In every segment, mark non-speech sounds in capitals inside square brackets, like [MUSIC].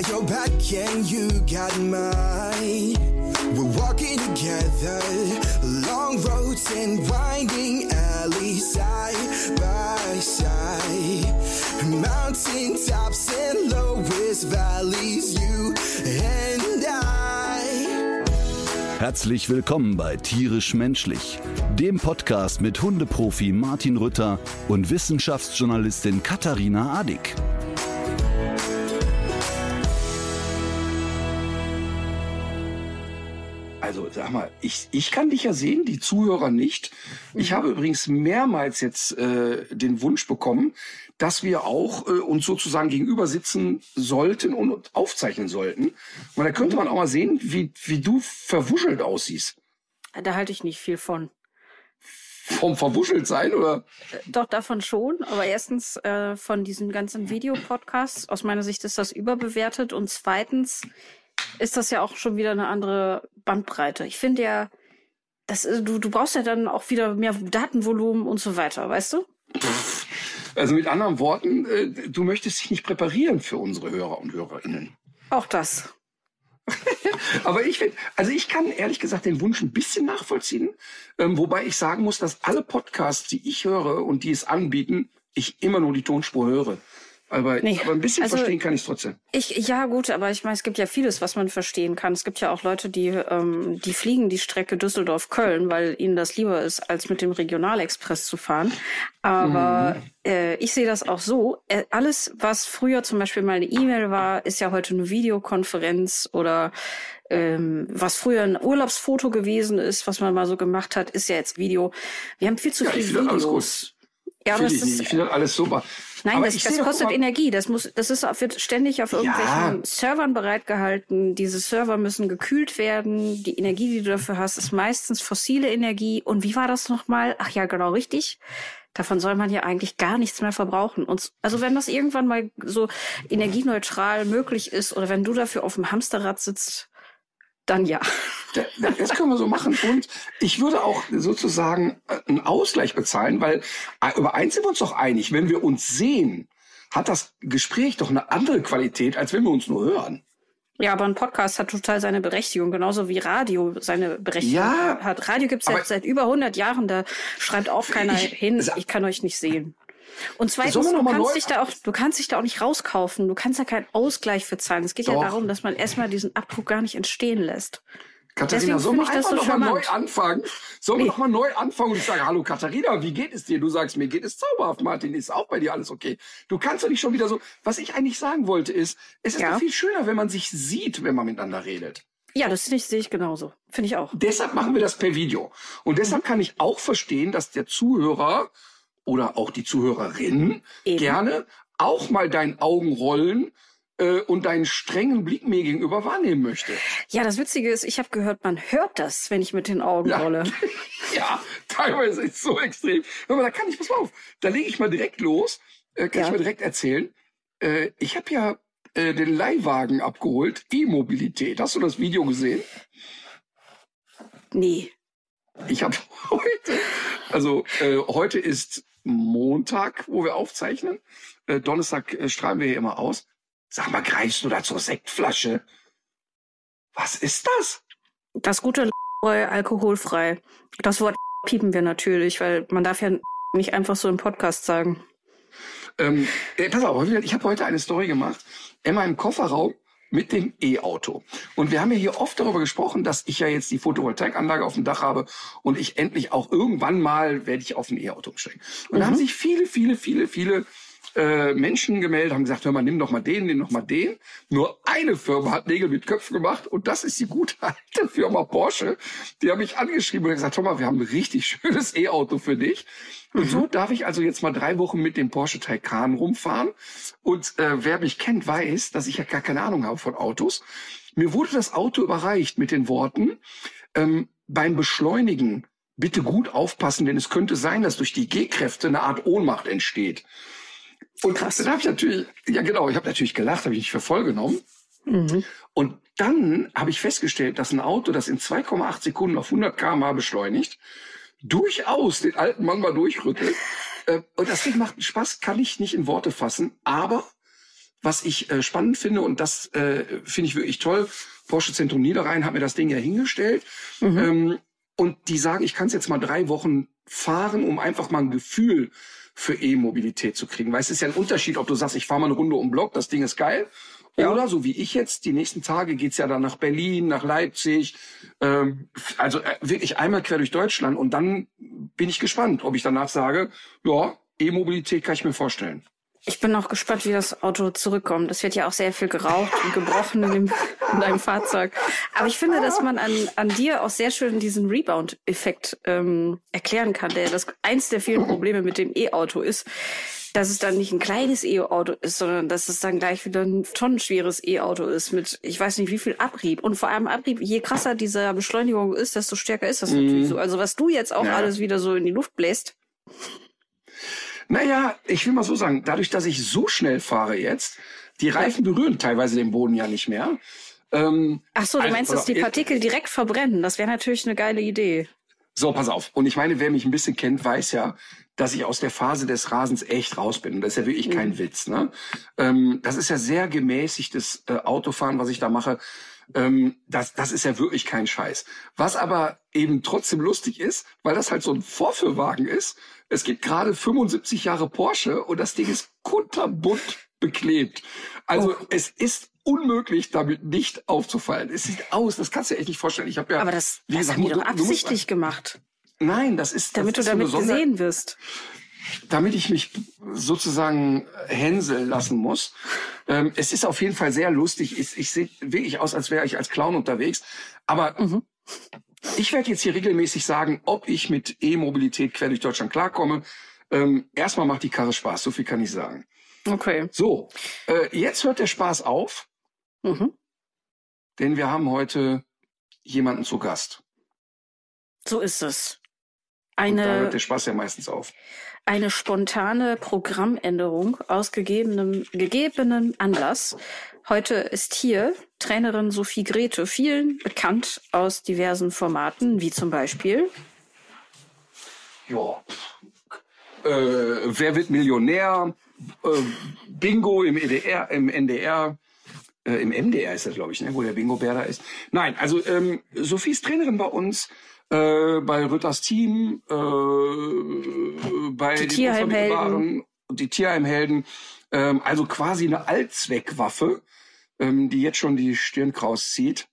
got your back and you got mine. We're walking together, long roads and winding alleys, side by side. Mountain tops and lowest valleys, you and I. Herzlich willkommen bei Tierisch Menschlich, dem Podcast mit Hundeprofi Martin Rütter und Wissenschaftsjournalistin Katharina Adick. Also sag mal, ich, ich kann dich ja sehen, die Zuhörer nicht. Ich habe übrigens mehrmals jetzt äh, den Wunsch bekommen, dass wir auch äh, uns sozusagen gegenüber sitzen sollten und aufzeichnen sollten. Und da könnte man auch mal sehen, wie, wie du verwuschelt aussiehst. Da halte ich nicht viel von. Vom verwuschelt sein oder? Doch, davon schon. Aber erstens äh, von diesen ganzen Videopodcasts. Aus meiner Sicht ist das überbewertet. Und zweitens ist das ja auch schon wieder eine andere Bandbreite. Ich finde ja, das, äh, du, du brauchst ja dann auch wieder mehr Datenvolumen und so weiter, weißt du? Also mit anderen Worten, äh, du möchtest dich nicht präparieren für unsere Hörer und Hörerinnen. Auch das. [LAUGHS] Aber ich finde, also ich kann ehrlich gesagt den Wunsch ein bisschen nachvollziehen, ähm, wobei ich sagen muss, dass alle Podcasts, die ich höre und die es anbieten, ich immer nur die Tonspur höre. Aber, Nee, aber ein bisschen also- verstehen kann ich es trotzdem. Ich, ja, gut, aber ich meine, es gibt ja vieles, was man verstehen kann. Es gibt ja auch Leute, die, ähm, die fliegen die Strecke Düsseldorf-Köln, weil ihnen das lieber ist, als mit dem Regionalexpress zu fahren. Aber äh, ich sehe das auch so. Äh, alles, was früher zum Beispiel mal eine E-Mail war, ist ja heute eine Videokonferenz oder ähm, was früher ein Urlaubsfoto gewesen ist, was man mal so gemacht hat, ist ja jetzt Video. Wir haben viel zu Ja, viele Videos. Ja, das ist, Ich finde das alles super. Nein, Aber das, das kostet immer- Energie. Das muss, das ist, auf- wird ständig auf irgendwelchen Ja. Servern bereitgehalten. Diese Server müssen gekühlt werden. Die Energie, die du dafür hast, ist meistens fossile Energie. Und wie war das nochmal? Ach ja, genau richtig. Davon soll man ja eigentlich gar nichts mehr verbrauchen. Und also wenn das irgendwann mal so energieneutral möglich ist oder wenn du dafür auf dem Hamsterrad sitzt, dann ja. Da- da- Das können wir so machen. Und ich würde auch sozusagen äh, einen Ausgleich bezahlen, weil äh, über eins sind wir uns doch einig. Wenn wir uns sehen, hat das Gespräch doch eine andere Qualität, als wenn wir uns nur hören. Ja, aber ein Podcast hat total seine Berechtigung, genauso wie Radio seine Berechtigung Ja, hat. Radio gibt's aber- seit, seit über 100 Jahren, da schreibt auch keiner Ich- hin, ich kann euch nicht sehen. Und zweitens, wir du kannst, dich da auch, du kannst dich da auch nicht rauskaufen. Du kannst da keinen Ausgleich für zahlen. Es geht ja Doch. darum, dass man erstmal diesen Abdruck gar nicht entstehen lässt. Katharina, Deswegen sollen wir einfach so noch mal neu anfangen? Sollen wir Nee. noch mal neu anfangen und ich sage, hallo Katharina, wie geht es dir? Du sagst, mir geht es zauberhaft, Martin, ist auch bei dir alles okay. Du kannst doch nicht schon wieder so, was ich eigentlich sagen wollte ist, es ist Ja. doch viel schöner, wenn man sich sieht, wenn man miteinander redet. Ja, das sehe ich- sehe ich genauso. Finde ich auch. Deshalb machen wir das per Video. Und deshalb kann ich auch verstehen, dass der Zuhörer oder auch die Zuhörerin Eben. gerne auch mal dein Augenrollen äh, und deinen strengen Blick mir gegenüber wahrnehmen möchte. Ja, das Witzige ist, ich habe gehört, man hört das, wenn ich mit den Augen Ja. rolle. [LAUGHS] Ja, teilweise ist es so extrem. Aber da kann ich, pass mal auf, da lege ich mal direkt los, äh, kann Ja. ich mal direkt erzählen. Äh, ich habe ja äh, den Leihwagen abgeholt, E-Mobilität. Hast du das Video gesehen? Nee. Ich habe [LAUGHS] heute, also äh, heute ist Montag, wo wir aufzeichnen. Äh, Donnerstag äh, strahlen wir hier immer aus. Sag mal, greifst du da zur Sektflasche? Was ist das? Das gute alkoholfrei. Das Wort [LAUGHS] piepen wir natürlich, weil man darf ja nicht einfach so im Podcast sagen. Ähm, äh, pass auf, ich habe heute eine Story gemacht. Emma im Kofferraum mit dem E-Auto. Und wir haben ja hier oft darüber gesprochen, dass ich ja jetzt die Photovoltaikanlage auf dem Dach habe und ich endlich auch irgendwann mal werde ich auf ein E-Auto umsteigen. Und da haben sich viele, viele, viele, viele äh, Menschen gemeldet, haben gesagt, hör mal, nimm doch mal den, nimm doch mal den. Nur eine Firma hat Nägel mit Köpfen gemacht und das ist die gute alte [LAUGHS] Firma Porsche. Die haben mich angeschrieben und gesagt, hör mal, wir haben ein richtig [LAUGHS] schönes E-Auto für dich. Und so darf ich also jetzt mal drei Wochen mit dem Porsche Taycan rumfahren. Und äh, wer mich kennt, weiß, dass ich ja gar keine Ahnung habe von Autos. Mir wurde das Auto überreicht mit den Worten, ähm, beim Beschleunigen bitte gut aufpassen, denn es könnte sein, dass durch die G-Kräfte eine Art Ohnmacht entsteht. Und Krass. dann habe ich natürlich, ja genau, ich habe natürlich gelacht, habe ich nicht für voll genommen. Mhm. Und dann habe ich festgestellt, dass ein Auto, das in 2,8 Sekunden auf 100 km/h beschleunigt, durchaus den alten Mann mal durchrüttelt. [LAUGHS] Äh, und das Ding macht Spaß, kann ich nicht in Worte fassen. Aber was ich äh, spannend finde und das äh, finde ich wirklich toll. Porsche Zentrum Niederrhein hat mir das Ding ja hingestellt. Mhm. Ähm, und die sagen, ich kann es jetzt mal drei Wochen fahren, um einfach mal ein Gefühl für E-Mobilität zu kriegen. Weil es ist ja ein Unterschied, ob du sagst, ich fahre mal eine Runde um Block, das Ding ist geil. Ja. Oder so wie ich jetzt, die nächsten Tage geht's ja dann nach Berlin, nach Leipzig, ähm, also äh, wirklich einmal quer durch Deutschland und dann bin ich gespannt, ob ich danach sage, ja, E-Mobilität kann ich mir vorstellen. Ich bin auch gespannt, wie das Auto zurückkommt. Es wird ja auch sehr viel geraucht und gebrochen in, dem, in deinem Fahrzeug. Aber ich finde, dass man an, an dir auch sehr schön diesen Rebound-Effekt ähm, erklären kann, der das eins der vielen Probleme mit dem E-Auto ist, dass es dann nicht ein kleines E-Auto ist, sondern dass es dann gleich wieder ein tonnenschweres E-Auto ist mit, ich weiß nicht, wie viel Abrieb. Und vor allem Abrieb, je krasser diese Beschleunigung ist, desto stärker ist das mm. natürlich so. Also was du jetzt auch ja. alles wieder so in die Luft bläst. Naja, ich will mal so sagen, dadurch, dass ich so schnell fahre jetzt, die Reifen berühren teilweise den Boden ja nicht mehr. Ähm, Ach so, du also, meinst, dass die Partikel direkt verbrennen? Das wäre natürlich eine geile Idee. So, pass auf. Und ich meine, wer mich ein bisschen kennt, weiß ja, dass ich aus der Phase des Rasens echt raus bin. Und das ist ja wirklich kein mhm. Witz. Ne? Ähm, das ist ja sehr gemäßigtes äh, Autofahren, was ich da mache. Ähm, das, das ist ja wirklich kein Scheiß. Was aber eben trotzdem lustig ist, weil das halt so ein Vorführwagen ist. Es gibt gerade 75 Jahre Porsche und das Ding ist kunterbunt beklebt. Also oh. es ist unmöglich, damit nicht aufzufallen. Es sieht aus, das kannst du dir echt nicht vorstellen. Ich habe ja, aber das, das gesagt, haben die doch absichtlich musst, gemacht. Nein, das ist damit das du damit gesehen wirst damit ich mich sozusagen hänseln lassen muss. Ähm, es ist auf jeden Fall sehr lustig. Ich, ich sehe wirklich aus, als wäre ich als Clown unterwegs. Aber mhm. Ich werde jetzt hier regelmäßig sagen, ob ich mit E-Mobilität quer durch Deutschland klarkomme. Ähm, erstmal macht die Karre Spaß, so viel kann ich sagen. Okay. So, äh, jetzt hört der Spaß auf. Mhm. Denn wir haben heute jemanden zu Gast. So ist es. Eine, Und da hört der Spaß ja meistens auf eine spontane Programmänderung aus gegebenem, gegebenem Anlass. Heute ist hier Trainerin Sophie Grete, vielen bekannt aus diversen Formaten, wie zum Beispiel. Ja. Äh, wer wird Millionär? Äh, Bingo im EDR, im NDR. Äh, Im MDR ist das, glaube ich, ne, wo der Bingo-Bär da ist. Nein, also ähm, Sophie ist Trainerin bei uns äh, bei Rütters Team, äh, bei die den Unvermittelbaren, die Tierheimhelden. Ähm, also quasi eine Allzweckwaffe, ähm, die jetzt schon die Stirn kraus zieht.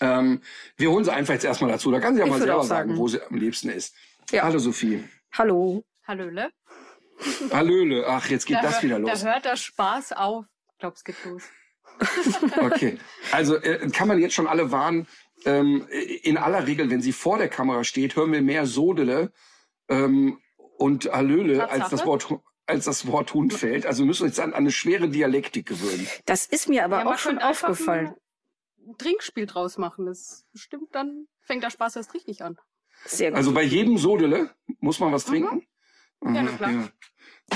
Ähm, wir holen sie einfach jetzt erstmal dazu. Da kann sie ja ich mal selber sagen, wo sie am liebsten ist. Ja. Hallo Sophie. Hallo. Hallöle. Hallöle. Ach, jetzt geht da das hört, wieder los. Da hört der Spaß auf. Ich glaube, es geht los. [LAUGHS] okay. Also äh, kann man jetzt schon alle warnen, ähm, in aller Regel, wenn sie vor der Kamera steht, hören wir mehr Sodele ähm, und Hallöle, als das Wort als das Wort Hund fällt. Also müssen wir uns an, an eine schwere Dialektik gewöhnen. Das ist mir aber ja, auch schon aufgefallen. Ein Trinkspiel draus machen. Das stimmt, dann fängt der Spaß erst richtig an. Sehr gut. Also bei jedem Sodele muss man was mhm. trinken. Mhm. Ja, na klar. Ja.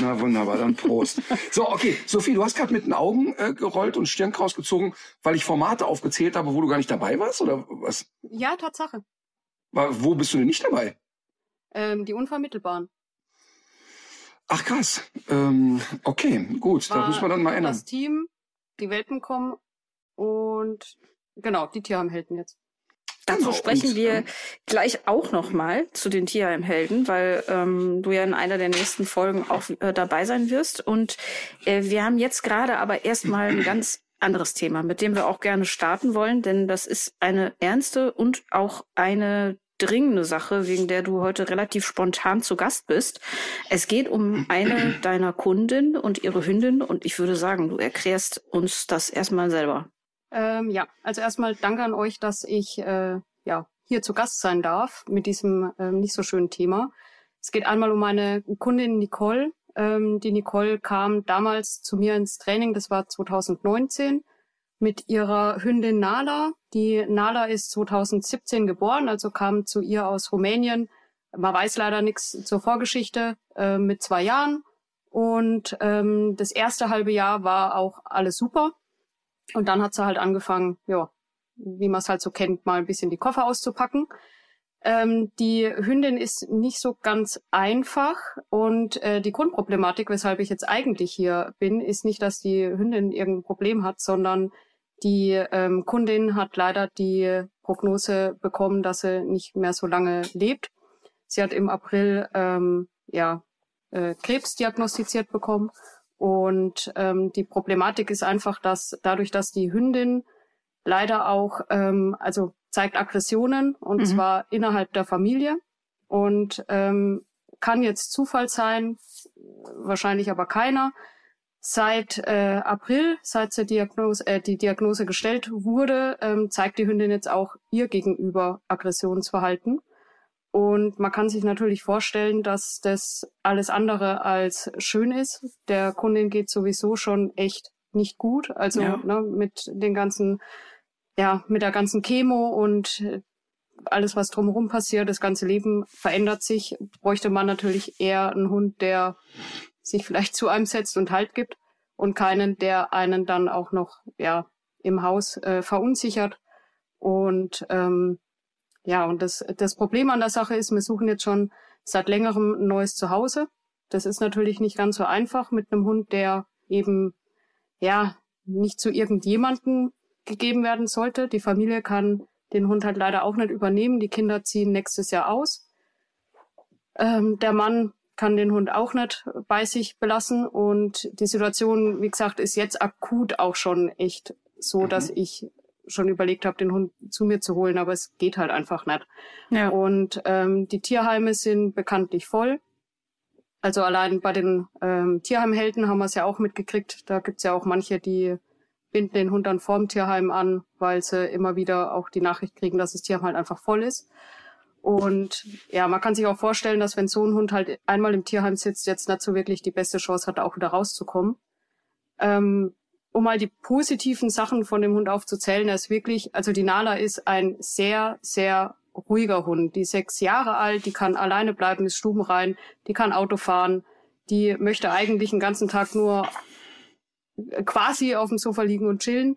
Na wunderbar, dann Prost. [LAUGHS] so, okay, Sophie, du hast gerade mit den Augen äh, gerollt und Stirnkraus gezogen, weil ich Formate aufgezählt habe, wo du gar nicht dabei warst, oder was? Ja, Tatsache. Wo bist du denn nicht dabei? Ähm, die Unvermittelbaren. Ach krass. Ähm, okay, gut, War das muss man dann mal ändern. Das Team, die Welpen kommen und genau, die Tierheimhelden jetzt. Dazu genau. sprechen und, wir ähm, gleich auch nochmal zu den Tierheimhelden, weil ähm, du ja in einer der nächsten Folgen auch äh, dabei sein wirst. Und äh, wir haben jetzt gerade aber erstmal ein ganz anderes Thema, mit dem wir auch gerne starten wollen, denn das ist eine ernste und auch eine dringende Sache, wegen der du heute relativ spontan zu Gast bist. Es geht um eine deiner Kunden und ihre Hündin und ich würde sagen, du erklärst uns das erstmal selber. Ähm, ja, also erstmal danke an euch, dass ich äh, ja hier zu Gast sein darf mit diesem ähm, nicht so schönen Thema. Es geht einmal um meine Kundin Nicole. Ähm, die Nicole kam damals zu mir ins Training, das war 2019, mit ihrer Hündin Nala. Die Nala ist 2017 geboren, also kam zu ihr aus Rumänien. Man weiß leider nichts zur Vorgeschichte, äh, mit zwei Jahren. Und ähm, das erste halbe Jahr war auch alles super. Und dann hat sie halt angefangen, ja, wie man es halt so kennt, mal ein bisschen die Koffer auszupacken. Ähm, die Hündin ist nicht so ganz einfach und äh, die Grundproblematik, weshalb ich jetzt eigentlich hier bin, ist nicht, dass die Hündin irgendein Problem hat, sondern die ähm, Kundin hat leider die Prognose bekommen, dass sie nicht mehr so lange lebt. Sie hat im April ähm, ja äh, Krebs diagnostiziert bekommen und ähm, die Problematik ist einfach, dass dadurch, dass die Hündin leider auch ähm, also zeigt Aggressionen und mhm. zwar innerhalb der Familie und ähm, kann jetzt Zufall sein, wahrscheinlich aber keiner. Seit äh, April, seit die Diagnose, äh, die Diagnose gestellt wurde, ähm, zeigt die Hündin jetzt auch ihr gegenüber Aggressionsverhalten. Und man kann sich natürlich vorstellen, dass das alles andere als schön ist. Der Kundin geht sowieso schon echt nicht gut. Also ja. ne, mit den ganzen ja, mit der ganzen Chemo und alles, was drumherum passiert, das ganze Leben verändert sich, bräuchte man natürlich eher einen Hund, der sich vielleicht zu einem setzt und Halt gibt und keinen, der einen dann auch noch ja im Haus äh, verunsichert. Und ähm, ja, und das, das Problem an der Sache ist, wir suchen jetzt schon seit längerem ein neues Zuhause. Das ist natürlich nicht ganz so einfach mit einem Hund, der eben ja nicht zu irgendjemanden gegeben werden sollte. Die Familie kann den Hund halt leider auch nicht übernehmen. Die Kinder ziehen nächstes Jahr aus. Ähm, der Mann kann den Hund auch nicht bei sich belassen. Und die Situation, wie gesagt, ist jetzt akut auch schon echt so, mhm. dass ich schon überlegt habe, den Hund zu mir zu holen, aber es geht halt einfach nicht. Ja. Und ähm, die Tierheime sind bekanntlich voll. Also allein bei den ähm, Tierheimhelden haben wir es ja auch mitgekriegt. Da gibt's ja auch manche, die binden den Hund dann vorm Tierheim an, weil sie immer wieder auch die Nachricht kriegen, dass das Tierheim halt einfach voll ist. Und ja, man kann sich auch vorstellen, dass wenn so ein Hund halt einmal im Tierheim sitzt, jetzt nicht so wirklich die beste Chance hat, auch wieder rauszukommen. Ähm, um mal die positiven Sachen von dem Hund aufzuzählen, er ist wirklich, also die Nala ist ein sehr, sehr ruhiger Hund. Die ist sechs Jahre alt, die kann alleine bleiben, ist stubenrein, die kann Auto fahren, die möchte eigentlich den ganzen Tag nur quasi auf dem Sofa liegen und chillen.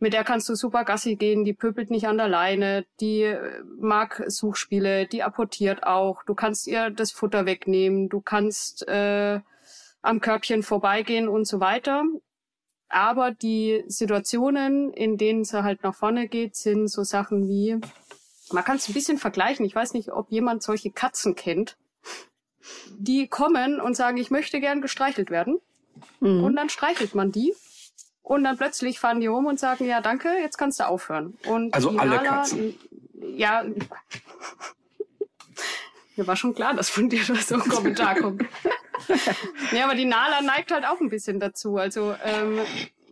Mit der kannst du super Gassi gehen, die pöbelt nicht an der Leine, die äh, mag Suchspiele, die apportiert auch. Du kannst ihr das Futter wegnehmen, du kannst äh, am Körbchen vorbeigehen und so weiter. Aber die Situationen, in denen sie halt nach vorne geht, sind so Sachen wie, man kann es ein bisschen vergleichen. Ich weiß nicht, ob jemand solche Katzen kennt. Die kommen und sagen, ich möchte gern gestreichelt werden. Mhm. Und dann streichelt man die. Und dann plötzlich fahren die rum und sagen, ja, danke, jetzt kannst du aufhören. Und also alle Nala, Katzen. Ja. Mir war schon klar, dass von dir so ein Kommentar kommt. ja, aber die Nala neigt halt auch ein bisschen dazu. Also ähm,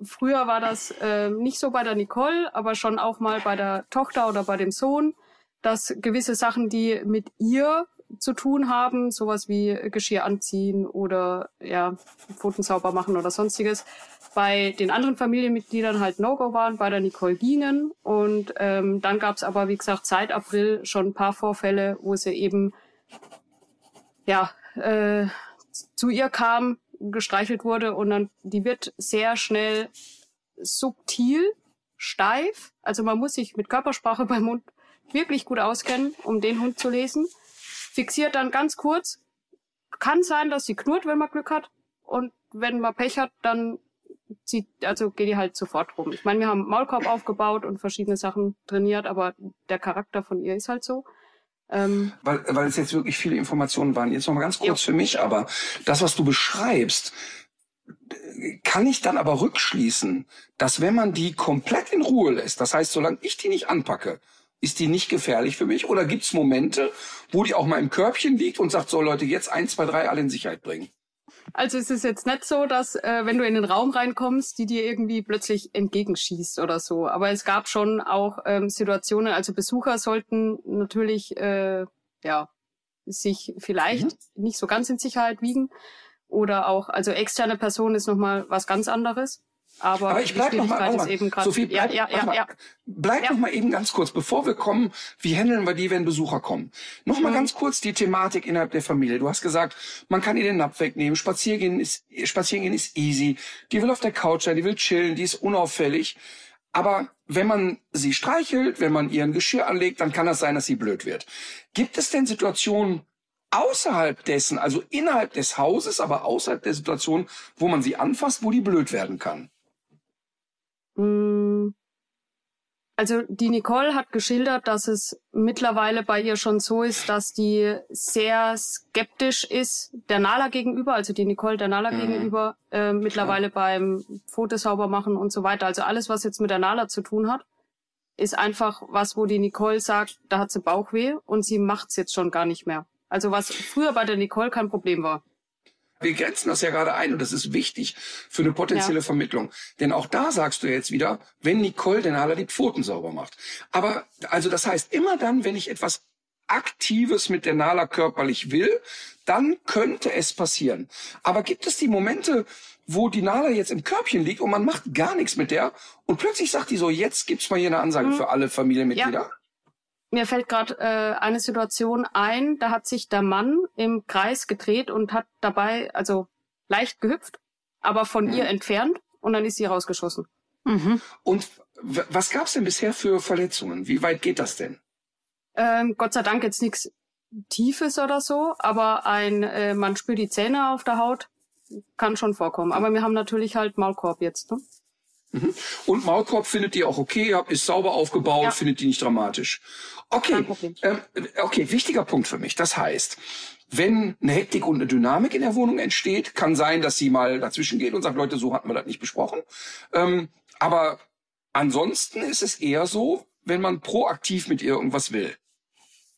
früher war das äh, nicht so bei der Nicole, aber schon auch mal bei der Tochter oder bei dem Sohn, dass gewisse Sachen, die mit ihr zu tun haben, sowas wie Geschirr anziehen oder ja, Pfoten sauber machen oder sonstiges. Bei den anderen Familienmitgliedern halt No-Go waren, bei der Nicole gingen. Und ähm, dann gab es aber, wie gesagt, seit April schon ein paar Vorfälle, wo sie eben ja äh, zu ihr kam, gestreichelt wurde und dann die wird sehr schnell subtil, steif. Also man muss sich mit Körpersprache beim Hund wirklich gut auskennen, um den Hund zu lesen fixiert dann ganz kurz. Kann sein, dass sie knurrt, wenn man Glück hat. Und wenn man Pech hat, dann zieht, also geht die halt sofort rum. Ich meine, wir haben Maulkorb aufgebaut und verschiedene Sachen trainiert, aber der Charakter von ihr ist halt so. Ähm, weil, weil es jetzt wirklich viele Informationen waren. Jetzt noch mal ganz kurz jo. für mich, aber das, was du beschreibst, kann ich dann aber rückschließen, dass wenn man die komplett in Ruhe lässt, das heißt, solange ich die nicht anpacke, ist die nicht gefährlich für mich? Oder gibt es Momente, wo die auch mal im Körbchen liegt und sagt, so Leute, jetzt eins, zwei, drei alle in Sicherheit bringen? Also es ist jetzt nicht so, dass äh, wenn du in den Raum reinkommst, die dir irgendwie plötzlich entgegenschießt oder so. Aber es gab schon auch ähm, Situationen, also Besucher sollten natürlich äh, ja sich vielleicht mhm. nicht so ganz in Sicherheit wiegen. Oder auch, also externe Personen ist nochmal was ganz anderes. Aber, Aber ich bleib noch mal, mal. Eben Sophie, bleib, ja, ja, ja, ja. bleib ja. noch mal eben ganz kurz, bevor wir kommen, wie handeln wir die, wenn Besucher kommen? Noch mal mhm. ganz kurz die Thematik innerhalb der Familie. Du hast gesagt, man kann ihr den Napf wegnehmen, spazieren ist, spazieren gehen ist easy. Die will auf der Couch sein, die will chillen, die ist unauffällig. Aber wenn man sie streichelt, wenn man ihren Geschirr anlegt, dann kann das sein, dass sie blöd wird. Gibt es denn Situationen außerhalb dessen, also innerhalb des Hauses, aber außerhalb der Situation, wo man sie anfasst, wo die blöd werden kann? Mm. Also die Nicole hat geschildert, dass es mittlerweile bei ihr schon so ist, dass die sehr skeptisch ist der Nala gegenüber, also die Nicole der Nala mhm. gegenüber, äh, mittlerweile Klar. beim Fotosauber machen und so weiter. Also alles, was jetzt mit der Nala zu tun hat, ist einfach was, wo die Nicole sagt, da hat sie Bauchweh und sie macht's jetzt schon gar nicht mehr. Also was früher bei der Nicole kein Problem war. Wir grenzen das ja gerade ein und das ist wichtig für eine potenzielle ja. Vermittlung. Denn auch da sagst du jetzt wieder, wenn Nicole den Haller die Pfoten sauber macht. Aber also das heißt, immer dann, wenn ich etwas Aktives mit der Nala körperlich will, dann könnte es passieren. Aber gibt es die Momente, wo die Nala jetzt im Körbchen liegt und man macht gar nichts mit der und plötzlich sagt die so, jetzt gibt's mal hier eine Ansage mhm. für alle Familienmitglieder? Ja. Mir fällt gerade äh, eine Situation ein, da hat sich der Mann im Kreis gedreht und hat dabei, also leicht gehüpft, aber von mhm. ihr entfernt und dann ist sie rausgeschossen. Mhm. Und was gab's denn bisher für Verletzungen? Wie weit geht das denn? Ähm, Gott sei Dank jetzt nichts Tiefes oder so, aber ein, äh, man spürt die Zähne auf der Haut, kann schon vorkommen. Aber wir haben natürlich halt Maulkorb jetzt. Ne? Mhm. Und Maulkorb findet ihr auch okay, ist sauber aufgebaut, ja. findet die nicht dramatisch. Okay, ähm, okay, wichtiger Punkt für mich. Das heißt, wenn eine Hektik und eine Dynamik in der Wohnung entsteht, kann sein, dass sie mal dazwischen geht und sagt, Leute, so hatten wir das nicht besprochen. Ähm, aber ansonsten ist es eher so, wenn man proaktiv mit ihr irgendwas will.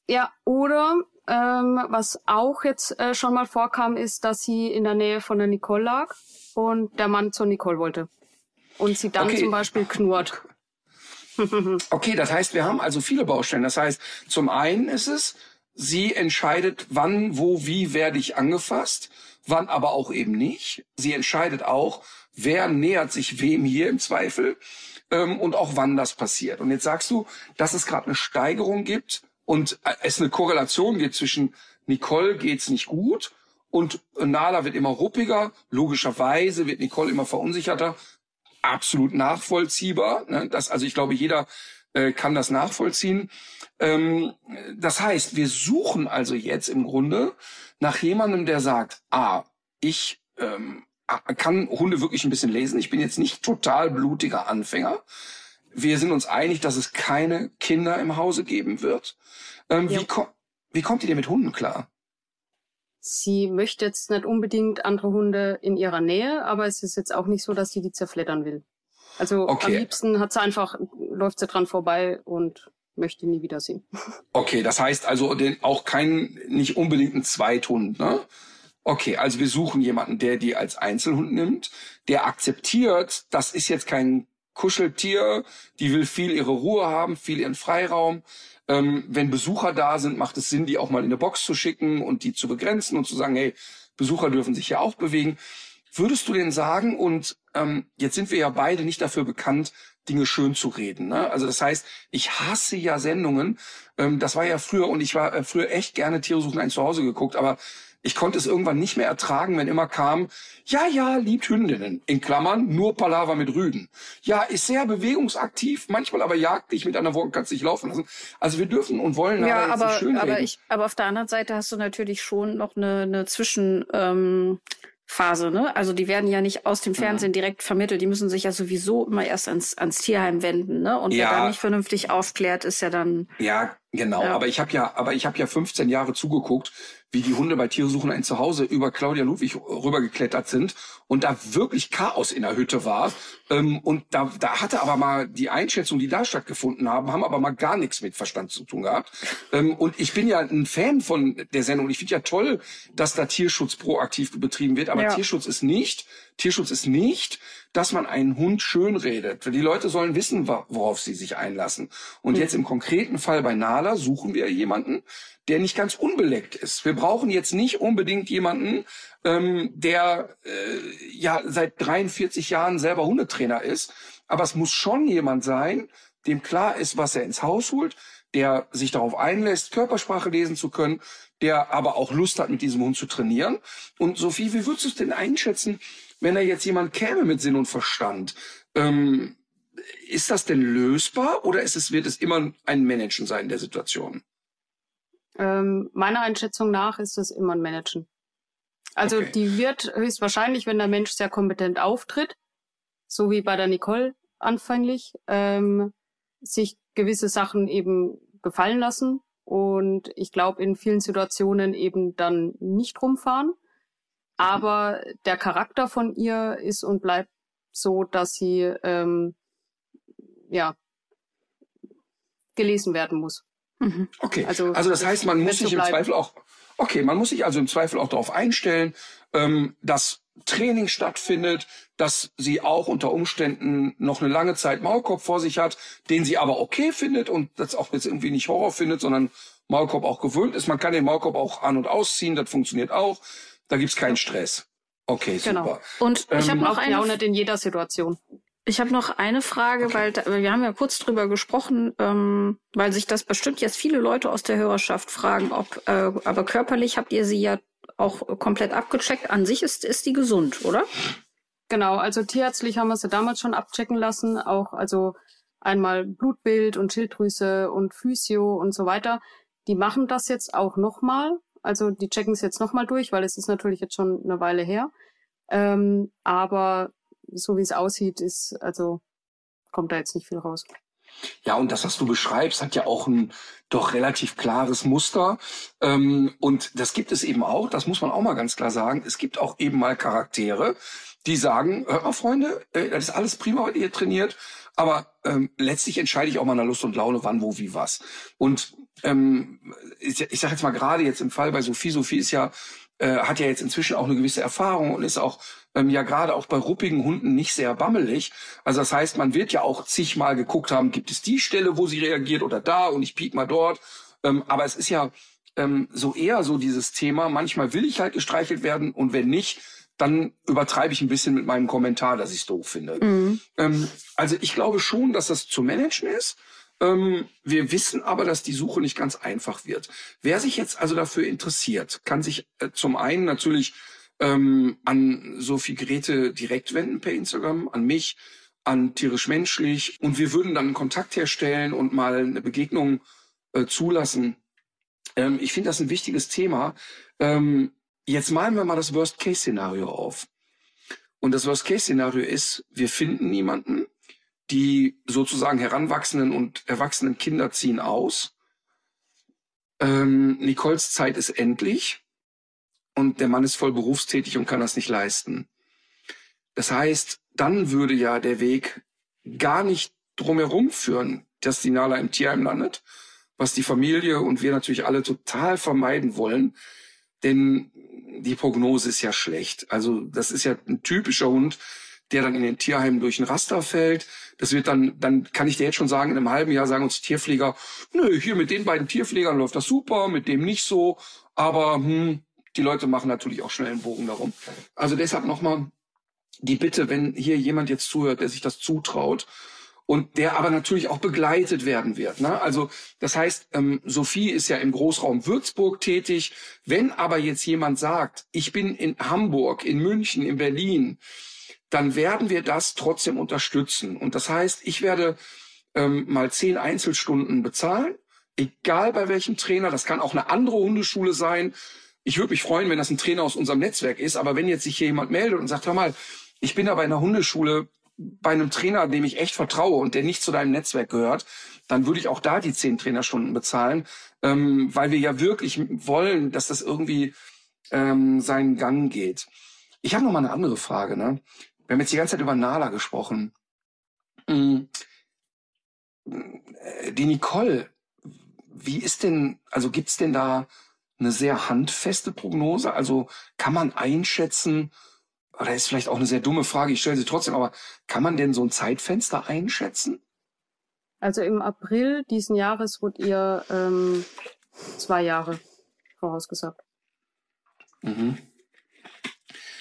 Ja, oder ähm, was auch jetzt äh, schon mal vorkam, ist, dass sie in der Nähe von der Nicole lag und der Mann zur Nicole wollte. Und sie dann okay. zum Beispiel knurrt. [LAUGHS] Okay, das heißt, wir haben also viele Baustellen. Das heißt, zum einen ist es, sie entscheidet, wann, wo, wie werde ich angefasst, wann aber auch eben nicht. Sie entscheidet auch, wer nähert sich wem hier im Zweifel ähm, und auch wann das passiert. Und jetzt sagst du, dass es gerade eine Steigerung gibt und äh, es eine Korrelation gibt zwischen Nicole geht's nicht gut und Nala wird immer ruppiger. Logischerweise wird Nicole immer verunsicherter absolut nachvollziehbar. Ne? Das, also ich glaube, jeder äh, kann das nachvollziehen. Ähm, das heißt, wir suchen also jetzt im Grunde nach jemandem, der sagt, ah, ich ähm, kann Hunde wirklich ein bisschen lesen. Ich bin jetzt nicht total blutiger Anfänger. Wir sind uns einig, dass es keine Kinder im Hause geben wird. Ähm, ja. wie, ko wie kommt ihr denn mit Hunden klar? Sie möchte jetzt nicht unbedingt andere Hunde in ihrer Nähe, aber es ist jetzt auch nicht so, dass sie die zerfleddern will. Also okay. am liebsten hat sie einfach, läuft sie dran vorbei und möchte nie wiedersehen. [LAUGHS] Okay, das heißt also den, auch keinen, nicht unbedingt einen Zweithund, ne? Okay, also wir suchen jemanden, der die als Einzelhund nimmt, der akzeptiert, das ist jetzt kein Kuscheltier, die will viel ihre Ruhe haben, viel ihren Freiraum. Ähm, wenn Besucher da sind, macht es Sinn, die auch mal in eine Box zu schicken und die zu begrenzen und zu sagen, hey, Besucher dürfen sich ja auch bewegen. Würdest du denn sagen, und ähm, jetzt sind wir ja beide nicht dafür bekannt, Dinge schön zu reden. Ne? Also das heißt, ich hasse ja Sendungen. Ähm, das war ja früher und ich war äh, früher echt gerne Tiere suchen ein Zuhause geguckt, aber ich konnte es irgendwann nicht mehr ertragen, wenn immer kam, ja, ja, liebt Hündinnen, in Klammern, nur Palaver mit Rüden. Ja, ist sehr bewegungsaktiv, manchmal aber jagt dich mit einer Woche, kannst dich laufen lassen. Also wir dürfen und wollen ja, aber, aber, schön aber Ich, aber auf der anderen Seite hast du natürlich schon noch eine, eine Zwischen... Ähm Phase, ne? Also die werden ja nicht aus dem Fernsehen direkt vermittelt, die müssen sich ja sowieso immer erst ans, ans Tierheim wenden, ne? Und ja. wer da nicht vernünftig aufklärt, ist ja dann. Ja, genau. Ja. Aber ich habe ja, aber ich habe ja 15 Jahre zugeguckt, wie die Hunde bei Tiere suchen ein Zuhause über Claudia Ludwig rübergeklettert sind und da wirklich Chaos in der Hütte war. Ähm, und da, da hatte aber mal die Einschätzung, die da stattgefunden haben, haben aber mal gar nichts mit Verstand zu tun gehabt. Ähm, und ich bin ja ein Fan von der Sendung. Ich finde ja toll, dass da Tierschutz proaktiv betrieben wird. Aber ja. Tierschutz ist nicht, Tierschutz ist nicht, dass man einen Hund schön redet. Die Leute sollen wissen, worauf sie sich einlassen. Und mhm. jetzt im konkreten Fall bei Nala suchen wir jemanden, der nicht ganz unbeleckt ist. Wir brauchen jetzt nicht unbedingt jemanden, ähm, der äh, ja seit 43 Jahren selber Hundetrainer ist, aber es muss schon jemand sein, dem klar ist, was er ins Haus holt, der sich darauf einlässt, Körpersprache lesen zu können, der aber auch Lust hat, mit diesem Hund zu trainieren. Und Sophie, wie würdest du es denn einschätzen, wenn er jetzt jemand käme mit Sinn und Verstand? Ähm, ist das denn lösbar oder ist es, wird es immer ein Managen sein der Situation? Ähm, meiner Einschätzung nach ist es immer ein Managen. Also Okay. die wird höchstwahrscheinlich, wenn der Mensch sehr kompetent auftritt, so wie bei der Nicole anfänglich, ähm, sich gewisse Sachen eben gefallen lassen und ich glaube in vielen Situationen eben dann nicht rumfahren. Aber der Charakter von ihr ist und bleibt so, dass sie ähm, ja gelesen werden muss. Mhm. Okay, also, Also, das heißt, man muss sich im. Zweifel auch, okay, man muss sich also im Zweifel auch darauf einstellen, ähm, dass Training stattfindet, dass sie auch unter Umständen noch eine lange Zeit Maulkorb vor sich hat, den sie aber okay findet und das auch jetzt irgendwie nicht Horror findet, sondern Maulkorb auch gewöhnt ist. Man kann den Maulkorb auch an- und ausziehen, das funktioniert auch. Da gibt's keinen Stress. Okay, Genau. super. Und ich Ähm, habe noch eine nicht in jeder Situation. Ich habe noch eine Frage, weil da, wir haben ja kurz drüber gesprochen, ähm, weil sich das bestimmt jetzt viele Leute aus der Hörerschaft fragen, ob, äh, aber körperlich habt ihr sie ja auch komplett abgecheckt. An sich ist, ist die gesund, oder? Genau, also tierärztlich haben wir sie damals schon abchecken lassen, auch also einmal Blutbild und Schilddrüse und Physio und so weiter. Die machen das jetzt auch nochmal, also die checken es jetzt nochmal durch, weil es ist natürlich jetzt schon eine Weile her. Ähm, aber so wie es aussieht, ist, also kommt da jetzt nicht viel raus. Ja, und das, was du beschreibst, hat ja auch ein doch relativ klares Muster. Ähm, und das gibt es eben auch, das muss man auch mal ganz klar sagen. Es gibt auch eben mal Charaktere, die sagen, hört mal, Freunde, äh, das ist alles prima, was ihr trainiert, aber ähm, letztlich entscheide ich auch mal nach Lust und Laune, wann, wo, wie, was. Und ähm, ich, ich sage jetzt mal gerade jetzt im Fall bei Sophie, Sophie ist ja äh, hat ja jetzt inzwischen auch eine gewisse Erfahrung und ist auch ähm, ja gerade auch bei ruppigen Hunden nicht sehr bammelig. Also das heißt, man wird ja auch zigmal geguckt haben, gibt es die Stelle, wo sie reagiert oder da und ich piek mal dort. Ähm, aber es ist ja ähm, so eher so dieses Thema, manchmal will ich halt gestreichelt werden und wenn nicht, dann übertreibe ich ein bisschen mit meinem Kommentar, dass ich es doof finde. Mhm. Ähm, also ich glaube schon, dass das zu managen ist. Ähm, wir wissen aber, dass die Suche nicht ganz einfach wird. Wer sich jetzt also dafür interessiert, kann sich äh, zum einen natürlich ähm, an Sophie Grete direkt wenden per Instagram, an mich, an tierisch menschlich und wir würden dann einen Kontakt herstellen und mal eine Begegnung äh, zulassen. Ähm, ich finde das ein wichtiges Thema. Ähm, jetzt malen wir mal das Worst-Case-Szenario auf. Und das Worst-Case-Szenario ist, wir finden niemanden, die sozusagen heranwachsenden und erwachsenen Kinder ziehen aus. Ähm, Nicoles Zeit ist endlich und der Mann ist voll berufstätig und kann das nicht leisten. Das heißt, dann würde ja der Weg gar nicht drumherum führen, dass die Nala im Tierheim landet, was die Familie und wir natürlich alle total vermeiden wollen, denn die Prognose ist ja schlecht. Also das ist ja ein typischer Hund, der dann in den Tierheimen durch ein Raster fällt. Das wird dann, dann kann ich dir jetzt schon sagen, in einem halben Jahr sagen uns Tierpfleger, nö, hier mit den beiden Tierpflegern läuft das super, mit dem nicht so. Aber hm, die Leute machen natürlich auch schnell einen Bogen darum. Also deshalb nochmal die Bitte, wenn hier jemand jetzt zuhört, der sich das zutraut und der aber natürlich auch begleitet werden wird. Ne? Also das heißt, ähm, Sophie ist ja im Großraum Würzburg tätig. Wenn aber jetzt jemand sagt, ich bin in Hamburg, in München, in Berlin, dann werden wir das trotzdem unterstützen. Und das heißt, ich werde ähm, mal zehn Einzelstunden bezahlen, egal bei welchem Trainer. Das kann auch eine andere Hundeschule sein. Ich würde mich freuen, wenn das ein Trainer aus unserem Netzwerk ist. Aber wenn jetzt sich hier jemand meldet und sagt, hör mal, ich bin da bei einer Hundeschule bei einem Trainer, dem ich echt vertraue und der nicht zu deinem Netzwerk gehört, dann würde ich auch da die zehn Trainerstunden bezahlen, ähm, weil wir ja wirklich wollen, dass das irgendwie ähm, seinen Gang geht. Ich habe noch mal eine andere Frage. Ne? Wir haben jetzt die ganze Zeit über Nala gesprochen. Mm, äh, Die Nicole, wie ist denn, also gibt's denn da eine sehr handfeste Prognose? Also kann man einschätzen, oder ist vielleicht auch eine sehr dumme Frage, ich stelle sie trotzdem, aber kann man denn so ein Zeitfenster einschätzen? Also im April diesen Jahres wurde ihr ähm, zwei Jahre vorausgesagt. Mhm.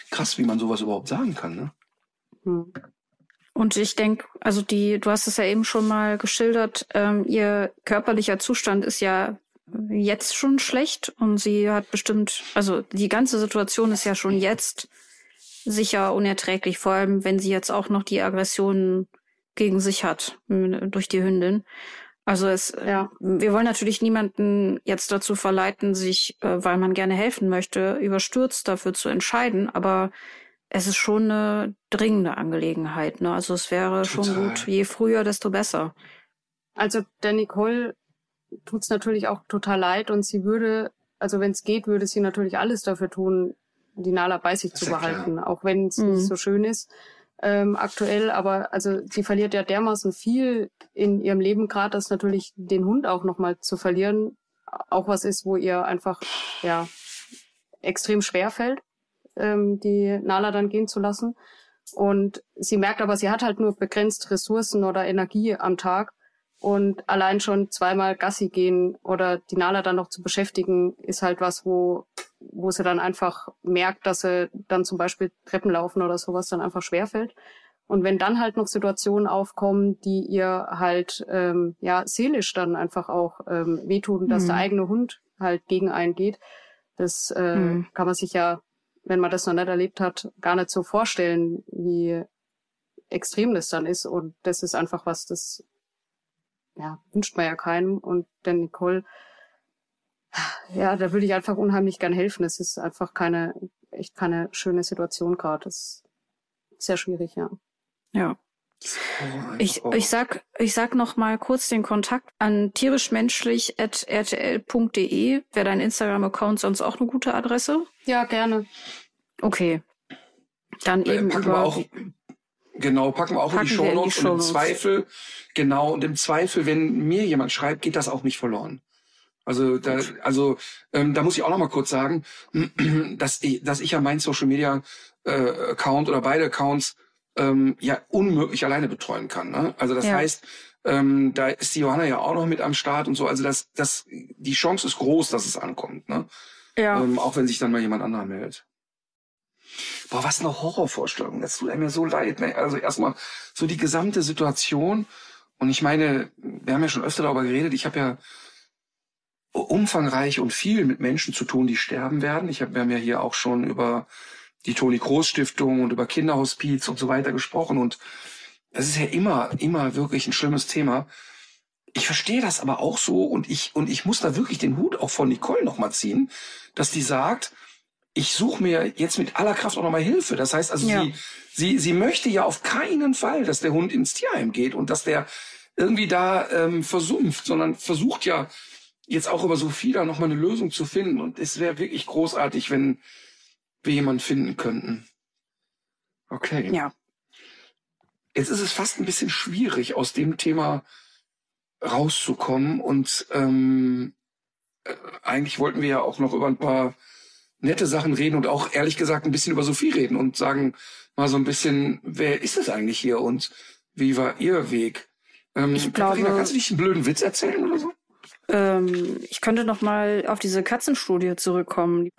Krass, wie man sowas überhaupt sagen kann, ne? Hm. Und ich denke, also die, du hast es ja eben schon mal geschildert, ähm, ihr körperlicher Zustand ist ja jetzt schon schlecht und sie hat bestimmt, also die ganze Situation ist ja schon jetzt sicher unerträglich, vor allem wenn sie jetzt auch noch die Aggressionen gegen sich hat durch die Hündin. Also es, ja. wir wollen natürlich niemanden jetzt dazu verleiten, sich, äh, weil man gerne helfen möchte, überstürzt dafür zu entscheiden. Aber es ist schon eine dringende Angelegenheit. Ne? Also es wäre Total. schon gut, je früher, desto besser. Also der Nicole tut's natürlich auch total leid und sie würde, also wenn es geht, würde sie natürlich alles dafür tun, die Nala bei sich das zu behalten, klar. auch wenn es mhm. nicht so schön ist ähm, aktuell. Aber also sie verliert ja dermaßen viel in ihrem Leben, gerade dass natürlich den Hund auch nochmal zu verlieren auch was ist, wo ihr einfach ja extrem schwer fällt, ähm, die Nala dann gehen zu lassen. Und sie merkt aber, sie hat halt nur begrenzt Ressourcen oder Energie am Tag. Und allein schon zweimal Gassi gehen oder die Nala dann noch zu beschäftigen, ist halt was, wo, wo sie dann einfach merkt, dass sie dann zum Beispiel Treppen laufen oder sowas dann einfach schwerfällt. Und wenn dann halt noch Situationen aufkommen, die ihr halt ähm, ja seelisch dann einfach auch ähm, wehtun, dass mhm. der eigene Hund halt gegen einen geht, das äh, mhm. kann man sich ja, wenn man das noch nicht erlebt hat, gar nicht so vorstellen, wie extrem das dann ist. Und das ist einfach was, das ja, wünscht man ja keinem. Und der Nicole, ja, da würde ich einfach unheimlich gern helfen. Es ist einfach keine, echt keine schöne Situation gerade. Das ist sehr schwierig, ja. Ja. Ich, ich sag, ich sag noch mal kurz den Kontakt an tierischmenschlich.rtl.de. Wäre dein Instagram-Account sonst auch eine gute Adresse? Ja, gerne. Okay. Dann äh, eben über, auch, Genau, packen wir auch packen in die Shownotes. Und im Zweifel, genau, und im Zweifel, wenn mir jemand schreibt, geht das auch nicht verloren. Also da, also ähm, da muss ich auch noch mal kurz sagen, [CLEARS THROAT] dass ich, dass ich ja mein Social Media äh, Account oder beide Accounts ähm, ja unmöglich alleine betreuen kann. Ne? Also das ja. heißt, ähm, da ist die Johanna ja auch noch mit am Start und so. Also das, das, die Chance ist groß, dass es ankommt. Ne? Ja. Ähm, auch wenn sich dann mal jemand anderer meldet. Boah, was eine Horrorvorstellung. Das tut mir so leid. Ne? Also erstmal so die gesamte Situation. Und ich meine, wir haben ja schon öfter darüber geredet. Ich habe ja umfangreich und viel mit Menschen zu tun, die sterben werden. Ich hab, wir haben ja hier auch schon über die Toni Groß Stiftung und über Kinderhospiz und so weiter gesprochen. Und das ist ja immer, immer wirklich ein schlimmes Thema. Ich verstehe das aber auch so und ich, und ich muss da wirklich den Hut auch von Nicole nochmal ziehen, dass die sagt, ich suche mir jetzt mit aller Kraft auch nochmal Hilfe. Das heißt also, ja. sie, sie, sie möchte ja auf keinen Fall, dass der Hund ins Tierheim geht und dass der irgendwie da ähm, versumpft, sondern versucht ja jetzt auch über Sophie da nochmal eine Lösung zu finden. Und es wäre wirklich großartig, wenn wir jemanden finden könnten. Okay. Ja. Jetzt ist es fast ein bisschen schwierig, aus dem Thema rauszukommen. Und ähm, äh, eigentlich wollten wir ja auch noch über ein paar nette Sachen reden und auch ehrlich gesagt ein bisschen über Sophie reden und sagen mal so ein bisschen, wer ist es eigentlich hier und wie war ihr Weg? Ähm, ich glaube, Katharina, kannst du nicht einen blöden Witz erzählen oder so? Ähm, ich könnte noch mal auf diese Katzenstudie zurückkommen.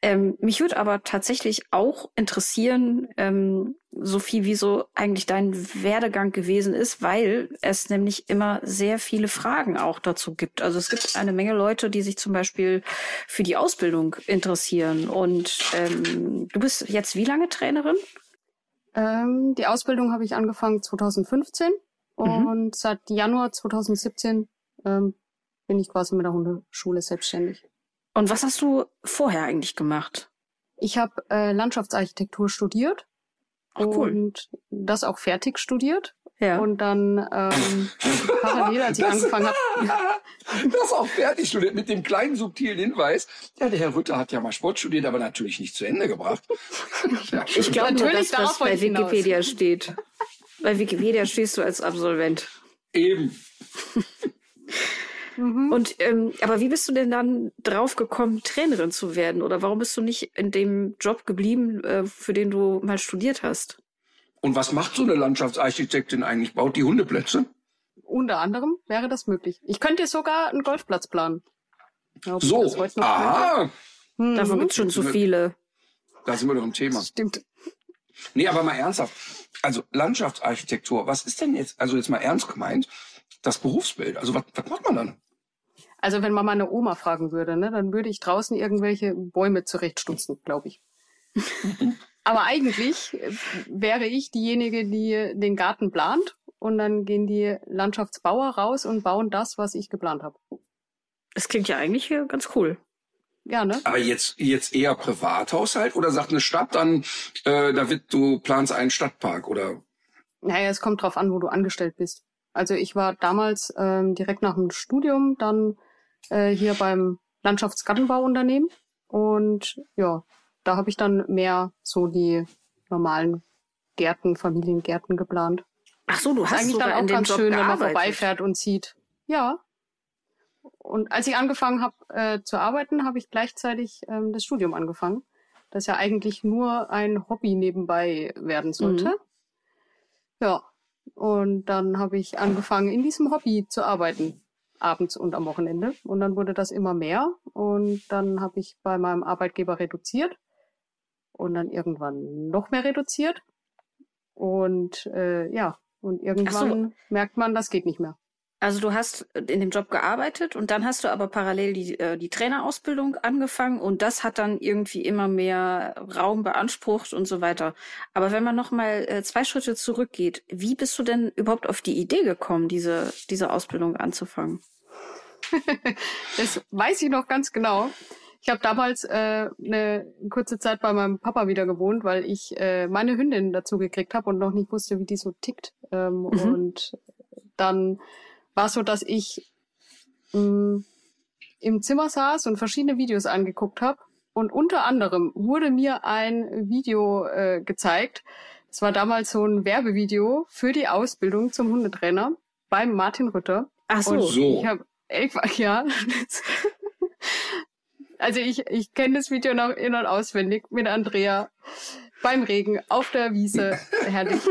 Ähm, mich würde aber tatsächlich auch interessieren, ähm, Sophie, wieso eigentlich dein Werdegang gewesen ist, weil es nämlich immer sehr viele Fragen auch dazu gibt. Also es gibt eine Menge Leute, die sich zum Beispiel für die Ausbildung interessieren. Und ähm, du bist jetzt wie lange Trainerin? Ähm, die Ausbildung habe ich angefangen 2015 mhm. und seit Januar 2017 ähm, bin ich quasi mit der Hundeschule selbstständig. Und was hast du vorher eigentlich gemacht? Ich habe äh, Landschaftsarchitektur studiert Ach, cool. und das auch fertig studiert. Ja. Und dann ähm, [LAUGHS] parallel, als ich das, angefangen habe. [LAUGHS] das auch fertig studiert mit dem kleinen subtilen Hinweis. Ja, der Herr Rütter hat ja mal Sport studiert, aber natürlich nicht zu Ende gebracht. [LAUGHS] Ja, ich glaube nur das, was bei Wikipedia hinaus. steht. Bei Wikipedia stehst du als Absolvent. Eben. Mhm. Und ähm, aber wie bist du denn dann drauf gekommen, Trainerin zu werden? Oder warum bist du nicht in dem Job geblieben, äh, für den du mal studiert hast? Und was macht so eine Landschaftsarchitektin eigentlich? Baut die Hundeplätze? Unter anderem wäre das möglich. Ich könnte sogar einen Golfplatz planen. Ob so, aha. Mhm. Davon gibt's schon zu viele. Da sind wir doch im Thema. Stimmt. Nee, aber mal ernsthaft. Also Landschaftsarchitektur, was ist denn jetzt, also jetzt mal ernst gemeint, das Berufsbild? Also was, was macht man dann? Also wenn man meine Oma fragen würde, ne, dann würde ich draußen irgendwelche Bäume zurechtstutzen, glaube ich. [LAUGHS] Aber eigentlich äh, wäre ich diejenige, die den Garten plant und dann gehen die Landschaftsbauer raus und bauen das, was ich geplant habe. Das klingt ja eigentlich ganz cool. Ja, ne? Aber jetzt, jetzt eher Privathaushalt oder sagt eine Stadt dann, äh, David, du planst einen Stadtpark oder? Naja, es kommt drauf an, wo du angestellt bist. Also ich war damals ähm, direkt nach dem Studium dann äh, hier beim Landschaftsgartenbauunternehmen und ja, da habe ich dann mehr so die normalen Gärten, Familiengärten geplant. Ach so, du hast eigentlich dann auch ganz Job schön, gearbeitet. wenn man vorbeifährt und sieht. Ja. Und als ich angefangen habe äh, zu arbeiten, habe ich gleichzeitig ähm, das Studium angefangen, das ja eigentlich nur ein Hobby nebenbei werden sollte. Mhm. Ja. Und dann habe ich angefangen, in diesem Hobby zu arbeiten abends und am Wochenende. Und dann wurde das immer mehr. Und dann habe ich bei meinem Arbeitgeber reduziert und dann irgendwann noch mehr reduziert. Und äh, ja, und irgendwann so. merkt man, das geht nicht mehr. Also du hast in dem Job gearbeitet und dann hast du aber parallel die, äh, die Trainerausbildung angefangen und das hat dann irgendwie immer mehr Raum beansprucht und so weiter. Aber wenn man noch mal äh, zwei Schritte zurückgeht, wie bist du denn überhaupt auf die Idee gekommen, diese, diese Ausbildung anzufangen? [LAUGHS] das weiß ich noch ganz genau. Ich habe damals äh, eine kurze Zeit bei meinem Papa wieder gewohnt, weil ich äh, meine Hündin dazu gekriegt habe und noch nicht wusste, wie die so tickt. Ähm, mhm. Und dann war so, dass ich mh, mm, im Zimmer saß und verschiedene Videos angeguckt habe. Und unter anderem wurde mir ein Video äh, gezeigt. Es war damals so ein Werbevideo für die Ausbildung zum Hundetrainer beim Martin Rütter. Ach so. Und so. Ich hab, ich, [LAUGHS] ja. also ich, ich kenne das Video noch in- und auswendig mit Andrea beim Regen auf der Wiese. Herrlich.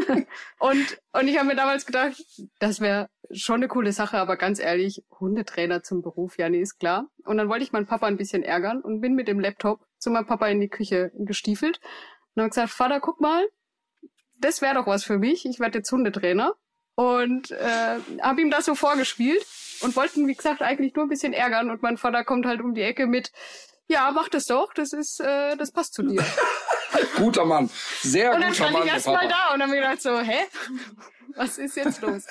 Und, und ich habe mir damals gedacht, das wäre schon eine coole Sache, aber ganz ehrlich, Hundetrainer zum Beruf, ja, nee, ist klar. Und dann wollte ich meinen Papa ein bisschen ärgern und bin mit dem Laptop zu meinem Papa in die Küche gestiefelt und habe gesagt, Vater, guck mal, das wäre doch was für mich. Ich werde jetzt Hundetrainer. Und äh, habe ihm das so vorgespielt und wollten, wie gesagt, eigentlich nur ein bisschen ärgern. Und mein Vater kommt halt um die Ecke mit, ja, mach das doch, das ist, äh, das passt zu dir. [LAUGHS] [LAUGHS] guter Mann, sehr guter Mann. Und dann stand ich erst mal da und dann mir gedacht so, hä? Was ist jetzt los?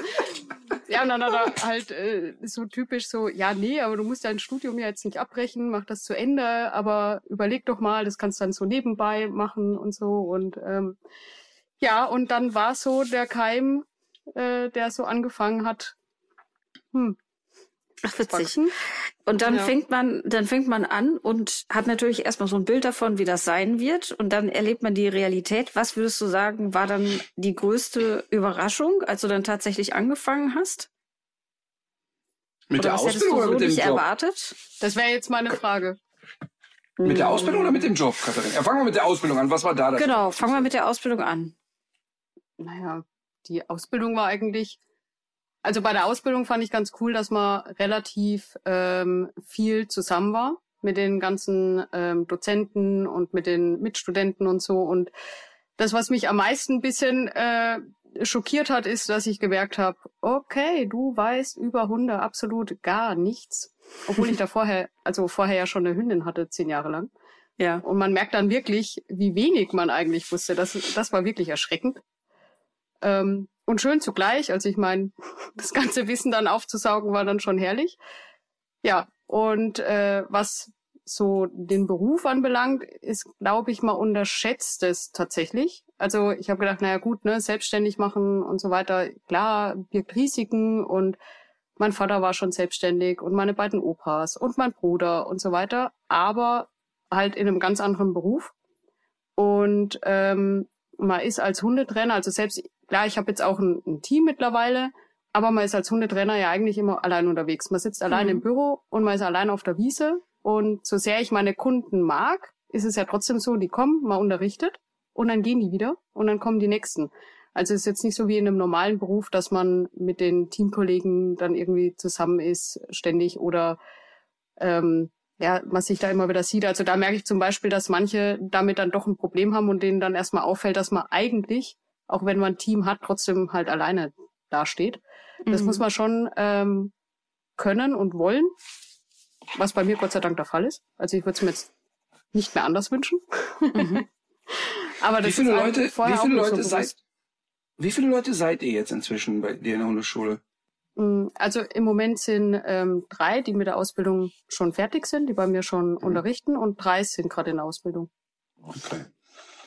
ja, und dann hat er halt äh, so typisch so, ja, nee, aber du musst dein Studium ja jetzt nicht abbrechen, mach das zu Ende, aber überleg doch mal, das kannst du dann so nebenbei machen und so. Und ähm, ja, und dann war so der Keim, äh, der so angefangen hat, hm, Ach, witzig. Und dann ja. fängt man, dann fängt man an und hat natürlich erstmal so ein Bild davon, wie das sein wird. Und dann erlebt man die Realität. Was würdest du sagen, war dann die größte Überraschung, als du dann tatsächlich angefangen hast? Mit oder der was Ausbildung du so oder mit dem nicht Job? erwartet? Das wäre jetzt meine Frage. Mit der Ausbildung oder mit dem Job, Katharina? Ja, fangen wir mit der Ausbildung an. Was war da das? Genau, fangen wir mit der Ausbildung an. Naja, die Ausbildung war eigentlich also bei der Ausbildung fand ich ganz cool, dass man relativ ähm, viel zusammen war mit den ganzen ähm, Dozenten und mit den Mitstudenten und so. Und das, was mich am meisten ein bisschen äh, schockiert hat, ist, dass ich gemerkt habe, okay, du weißt über Hunde absolut gar nichts. Obwohl ich da [LAUGHS] vorher, also vorher ja schon eine Hündin hatte, zehn Jahre lang. Ja. Und man merkt dann wirklich, wie wenig man eigentlich wusste. Das, das war wirklich erschreckend. Ähm, und schön zugleich. Also ich meine, das ganze Wissen dann aufzusaugen war dann schon herrlich. Ja, und äh, was so den Beruf anbelangt, ist, glaube ich, mal unterschätzt es tatsächlich. Also ich habe gedacht, naja gut, ne, selbstständig machen und so weiter, klar, birgt Risiken und mein Vater war schon selbstständig und meine beiden Opas und mein Bruder und so weiter, aber halt in einem ganz anderen Beruf. Und ähm, man ist als Hundetrainer, also selbst Klar, ich habe jetzt auch ein, ein, Team mittlerweile, aber man ist als Hundetrainer ja eigentlich immer allein unterwegs. Man sitzt allein mhm. im Büro und man ist allein auf der Wiese. Und so sehr ich meine Kunden mag, ist es ja trotzdem so, die kommen, man unterrichtet und dann gehen die wieder und dann kommen die nächsten. Also es ist jetzt nicht so wie in einem normalen Beruf, dass man mit den Teamkollegen dann irgendwie zusammen ist, ständig oder ähm, ja, man sich da immer wieder sieht. Also da merke ich zum Beispiel, dass manche damit dann doch ein Problem haben und denen dann erstmal auffällt, dass man eigentlich auch wenn man ein Team hat, trotzdem halt alleine dasteht. Das mhm. muss man schon ähm, können und wollen, was bei mir Gott sei Dank der Fall ist. Also ich würde es mir jetzt nicht mehr anders wünschen. Mhm. [LAUGHS] Aber das wie viele ist Leute, vorher wie viele auch nicht so Leute seid, wie viele Leute seid ihr jetzt inzwischen bei dir in der Hundeschule? Mm, Also im Moment sind ähm, drei, die mit der Ausbildung schon fertig sind, die bei mir schon Mhm. unterrichten und drei sind gerade in der Ausbildung. Okay.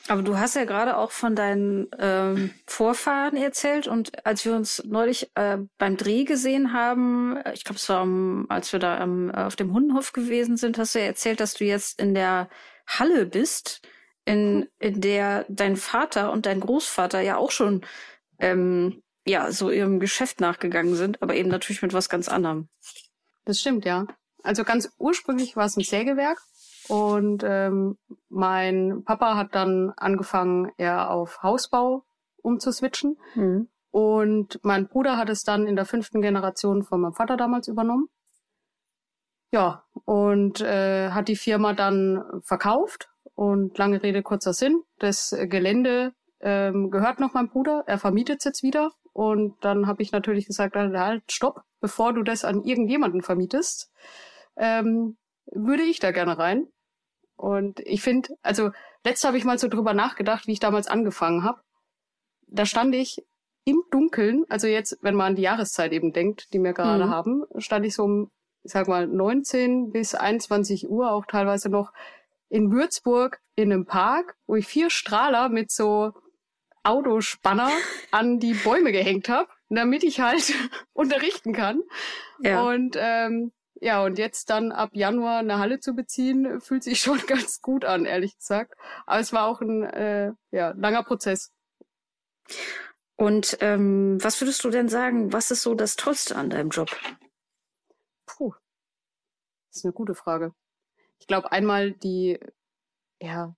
Aber du hast ja gerade auch von deinen ähm, Vorfahren erzählt und als wir uns neulich äh, beim Dreh gesehen haben, äh, ich glaube, es war, um, als wir da ähm, auf dem Hundenhof gewesen sind, hast du ja erzählt, dass du jetzt in der Halle bist, in, in der dein Vater und dein Großvater ja auch schon ähm, ja so ihrem Geschäft nachgegangen sind, aber eben natürlich mit was ganz anderem. Das stimmt, ja. Also ganz ursprünglich war es ein Sägewerk und ähm, mein Papa hat dann angefangen, eher auf Hausbau umzuswitchen und mein Bruder hat es dann in der fünften Generation von meinem Vater damals übernommen. Ja, und äh, hat die Firma dann verkauft und lange Rede, kurzer Sinn. Das Gelände ähm, gehört noch meinem Bruder, er vermietet es jetzt wieder und dann habe ich natürlich gesagt, halt, stopp, bevor du das an irgendjemanden vermietest, ähm, würde ich da gerne rein. Und ich finde, also letzt habe ich mal so drüber nachgedacht, wie ich damals angefangen habe. Da stand ich im Dunkeln, also jetzt, wenn man an die Jahreszeit eben denkt, die wir gerade Mhm. haben, stand ich so um, ich sag mal, 19 bis 21 Uhr, auch teilweise noch in Würzburg in einem Park, wo ich vier Strahler mit so Autospanner [LAUGHS] an die Bäume gehängt habe, damit ich halt [LAUGHS] unterrichten kann. Ja. Und ähm, ja, und jetzt dann ab Januar eine Halle zu beziehen, [LAUGHS] fühlt sich schon [LAUGHS] ganz gut an, ehrlich gesagt. Aber es war auch ein äh, ja, langer Prozess. Und ähm, was würdest du denn sagen, was ist so das Tollste an deinem Job? Puh, das ist eine gute Frage. Ich glaube einmal die, ja,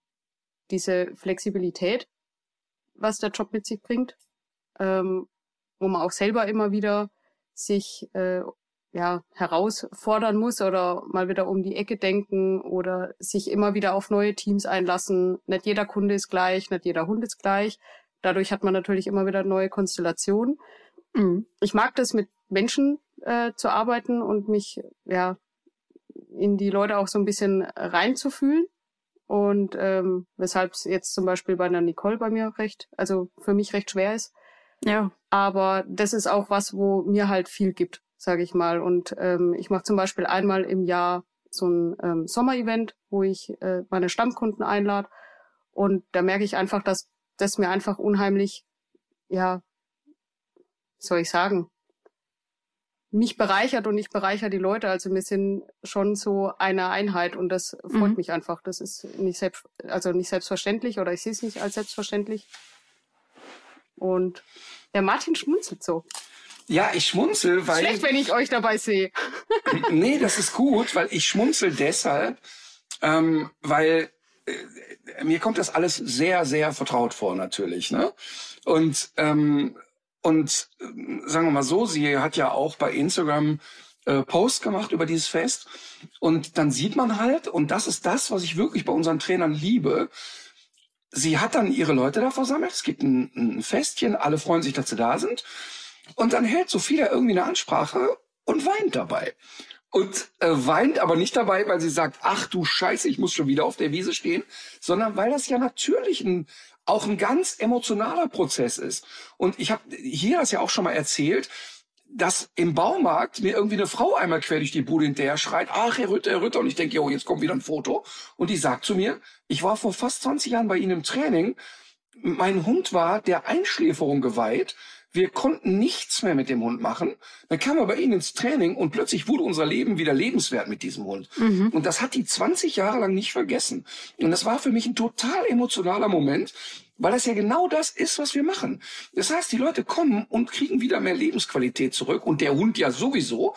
diese Flexibilität, was der Job mit sich bringt, ähm, wo man auch selber immer wieder sich äh, ja herausfordern muss oder mal wieder um die Ecke denken oder sich immer wieder auf neue Teams einlassen. Nicht jeder Kunde ist gleich, nicht jeder Hund ist gleich. Dadurch hat man natürlich immer wieder neue Konstellationen. Mhm. Ich mag das mit Menschen äh, zu arbeiten und mich ja in die Leute auch so ein bisschen reinzufühlen. Und ähm, weshalb es jetzt zum Beispiel bei einer Nicole bei mir recht, also für mich recht schwer ist. Ja. Aber das ist auch was, wo mir halt viel gibt, sage ich mal. Und ähm, ich mache zum Beispiel einmal im Jahr so ein ähm, Sommerevent, wo ich äh, meine Stammkunden einlade. Und da merke ich einfach, dass das mir einfach unheimlich, ja, soll ich sagen, mich bereichert und ich bereichere die Leute. Also wir sind schon so eine Einheit und das freut Mhm. mich einfach. Das ist nicht selbst, also nicht selbstverständlich oder ich sehe es nicht als selbstverständlich. Und der Martin schmunzelt so. Ja, ich schmunzel, weil. Schlecht, wenn ich euch dabei sehe. [LAUGHS] nee, das ist gut, weil ich schmunzel deshalb, ähm, weil äh, mir kommt das alles sehr, sehr vertraut vor, natürlich. Ne? Und, ähm, und äh, sagen wir mal so, sie hat ja auch bei Instagram äh, Post gemacht über dieses Fest. Und dann sieht man halt, und das ist das, was ich wirklich bei unseren Trainern liebe, sie hat dann ihre Leute da versammelt. Es gibt ein, ein Festchen, alle freuen sich, dass sie da sind. Und dann hält Sophia irgendwie eine Ansprache und weint dabei. Und äh, weint aber nicht dabei, weil sie sagt, ach du Scheiße, ich muss schon wieder auf der Wiese stehen, sondern weil das ja natürlich ein, auch ein ganz emotionaler Prozess ist. Und ich habe hier das ja auch schon mal erzählt, dass im Baumarkt mir irgendwie eine Frau einmal quer durch die Bude hinterher schreit, ach, Herr Rütter, Herr Rütter, und ich denke, jo, jetzt kommt wieder ein Foto. Und die sagt zu mir, ich war vor fast 20 Jahren bei Ihnen im Training, mein Hund war der Einschläferung geweiht, wir konnten nichts mehr mit dem Hund machen. Dann kam er bei Ihnen ins Training und plötzlich wurde unser Leben wieder lebenswert mit diesem Hund. Und das hat die 20 Jahre lang nicht vergessen. Und das war für mich ein total emotionaler Moment, weil das ja genau das ist, was wir machen. Das heißt, die Leute kommen und kriegen wieder mehr Lebensqualität zurück und der Hund ja sowieso.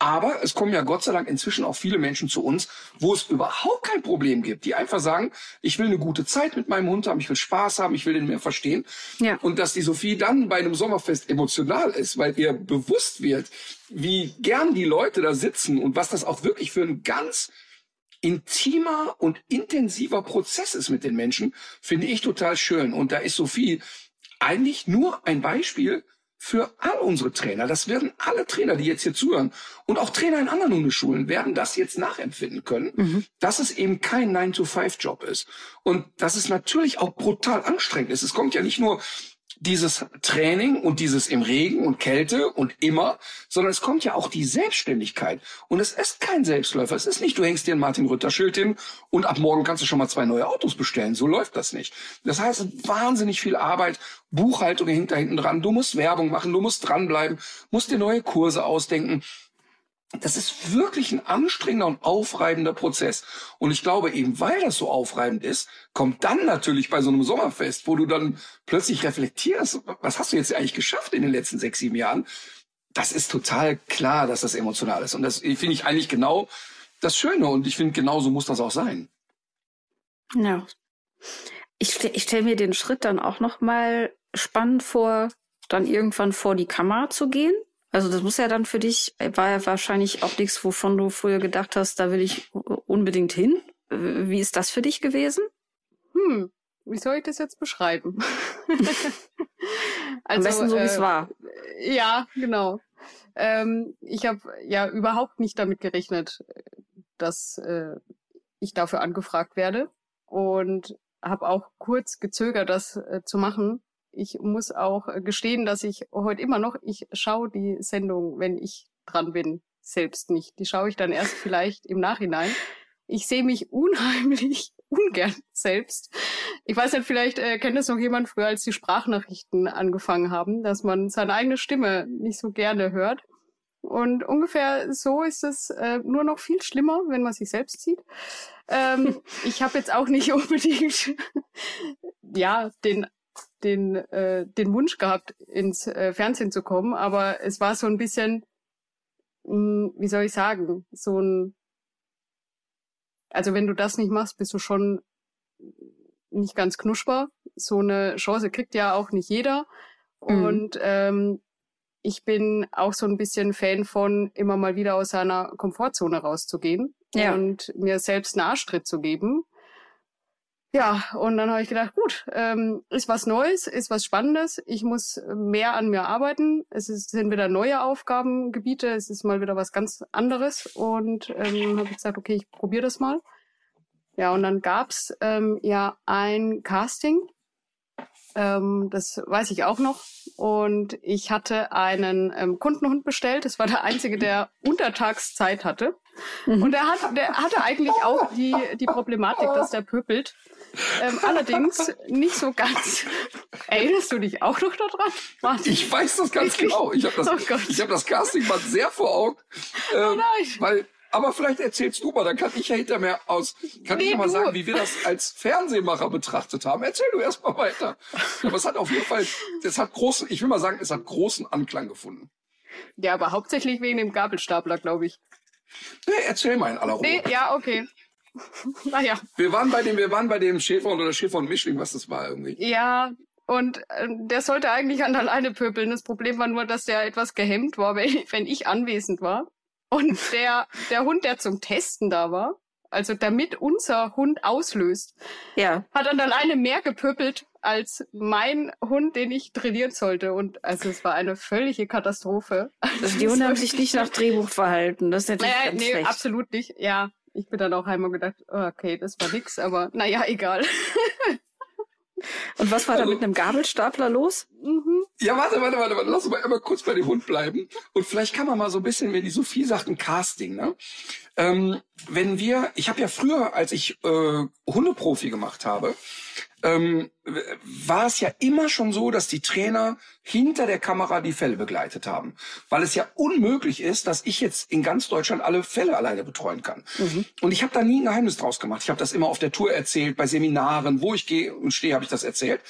Aber es kommen ja Gott sei Dank inzwischen auch viele Menschen zu uns, wo es überhaupt kein Problem gibt, die einfach sagen, ich will eine gute Zeit mit meinem Hund haben, ich will Spaß haben, ich will den mehr verstehen. Ja. Und dass die Sophie dann bei einem Sommerfest emotional ist, weil ihr bewusst wird, wie gern die Leute da sitzen und was das auch wirklich für ein ganz intimer und intensiver Prozess ist mit den Menschen, finde ich total schön. Und da ist Sophie eigentlich nur ein Beispiel für all unsere Trainer. Das werden alle Trainer, die jetzt hier zuhören und auch Trainer in anderen Hundeschulen werden das jetzt nachempfinden können, mhm. dass es eben kein 9-to-5-Job ist. Und dass es natürlich auch brutal anstrengend ist. Es kommt ja nicht nur dieses Training und dieses im Regen und Kälte und immer, sondern es kommt ja auch die Selbstständigkeit. Und es ist kein Selbstläufer. Es ist nicht, du hängst dir ein Martin Rütter Schild hin und ab morgen kannst du schon mal zwei neue Autos bestellen. So läuft das nicht. Das heißt, wahnsinnig viel Arbeit, Buchhaltung hängt da hinten dran. Du musst Werbung machen, du musst dranbleiben, musst dir neue Kurse ausdenken das ist wirklich ein anstrengender und aufreibender Prozess. Und ich glaube, eben weil das so aufreibend ist, kommt dann natürlich bei so einem Sommerfest, wo du dann plötzlich reflektierst, was hast du jetzt eigentlich geschafft in den letzten sechs, sieben Jahren? Das ist total klar, dass das emotional ist. Und das finde ich eigentlich genau das Schöne. Und ich finde, genauso muss das auch sein. Ja. Ich, ich stelle mir den Schritt dann auch noch mal spannend vor, dann irgendwann vor die Kamera zu gehen also das muss ja dann für dich, war ja wahrscheinlich auch nichts, wovon du früher gedacht hast, da will ich unbedingt hin. Wie ist das für dich gewesen? Hm, wie soll ich das jetzt beschreiben? [LAUGHS] also, Am besten so, wie es äh, war. Ja, genau. Ähm, ich habe ja überhaupt nicht damit gerechnet, dass äh, ich dafür angefragt werde und habe auch kurz gezögert, das äh, zu machen, ich muss auch äh, gestehen, dass ich heute immer noch, ich schaue die Sendung, wenn ich dran bin, selbst nicht. Die schaue ich dann erst vielleicht im Nachhinein. Ich sehe mich unheimlich [LAUGHS] ungern selbst. Ich weiß nicht, vielleicht äh, kennt das noch jemand früher, als die Sprachnachrichten angefangen haben, dass man seine eigene Stimme nicht so gerne hört. Und ungefähr so ist es äh, nur noch viel schlimmer, wenn man sich selbst sieht. Ähm, [LAUGHS] ich habe jetzt auch nicht [LAUGHS] unbedingt ja den den, äh, den Wunsch gehabt, ins äh, Fernsehen zu kommen, aber es war so ein bisschen, mh, hm, wie soll ich sagen, so ein, also wenn du das nicht machst, bist du schon nicht ganz knuschbar. So eine Chance kriegt ja auch nicht jeder. Mhm. Und ähm, ich bin auch so ein bisschen Fan von, immer mal wieder aus seiner Komfortzone rauszugehen ja. und mir selbst einen Arschtritt zu geben. Ja, und dann habe ich gedacht, gut, ähm, ist was Neues, ist was Spannendes. Ich muss mehr an mir arbeiten. Es ist, sind wieder neue Aufgabengebiete, es ist mal wieder was ganz anderes. Und ähm, habe ich gesagt, okay, ich probiere das mal. Ja, und dann gab's ähm, ja ein Casting. Ähm, das weiß ich auch noch. Und ich hatte einen ähm, Kundenhund bestellt. Das war der einzige, der Untertagszeit hatte. Mhm. Und der, hat, der hatte eigentlich auch die, die Problematik, dass der pöbelt. Ähm, allerdings nicht so ganz. Erinnerst du dich auch noch daran? Martin? Ich weiß das ganz Wirklich? genau. Ich habe das, oh ich hab das Casting mal sehr vor Augen. Oh ähm, oh nein. Weil, aber vielleicht erzählst du mal, dann kann ich ja hinter mir aus, kann nee, ich mal sagen, wie wir das als Fernsehmacher betrachtet haben. Erzähl du erst mal weiter. Aber es hat auf jeden Fall, es hat großen, ich will mal sagen, es hat großen Anklang gefunden. Ja, aber hauptsächlich wegen dem Gabelstapler, glaube ich. Nee, erzähl mal in aller Ruhe. Nee, ja, okay. [LAUGHS] naja. Wir waren bei dem, wir waren bei dem Schäfer oder Schäfer und Mischling, was das war irgendwie. Ja, und äh, der sollte eigentlich an der Leine pöbeln. Das Problem war nur, dass der etwas gehemmt war, [LAUGHS] wenn, wenn ich anwesend war. Und der, der Hund, der zum Testen da war, also damit unser Hund auslöst, ja. hat an der Leine mehr gepöbelt als mein Hund, den ich trainieren sollte. Und also es war eine völlige Katastrophe. Also die Hunde haben sich [LAUGHS] nicht nach Drehbuch verhalten. Das ist natürlich naja, ganz nee, schlecht. absolut nicht. Ja, ich bin dann auch einmal gedacht, okay, das war nix, aber naja, egal. [LAUGHS] Und was war also, da mit einem Gabelstapler los? Mhm. Ja, warte, warte, warte, warte. Lass uns mal einmal kurz bei dem Hund bleiben. Und vielleicht kann man mal so ein bisschen, wenn die Sophie sagt, ein Casting, ne? Ähm, wenn wir, ich habe ja früher, als ich äh, Hundeprofi gemacht habe, ähm, war es ja immer schon so, dass die Trainer hinter der Kamera die Fälle begleitet haben. Weil es ja unmöglich ist, dass ich jetzt in ganz Deutschland alle Fälle alleine betreuen kann. Mhm. Und ich habe da nie ein Geheimnis draus gemacht. Ich habe das immer auf der Tour erzählt, bei Seminaren, wo ich gehe und stehe, habe ich das erzählt.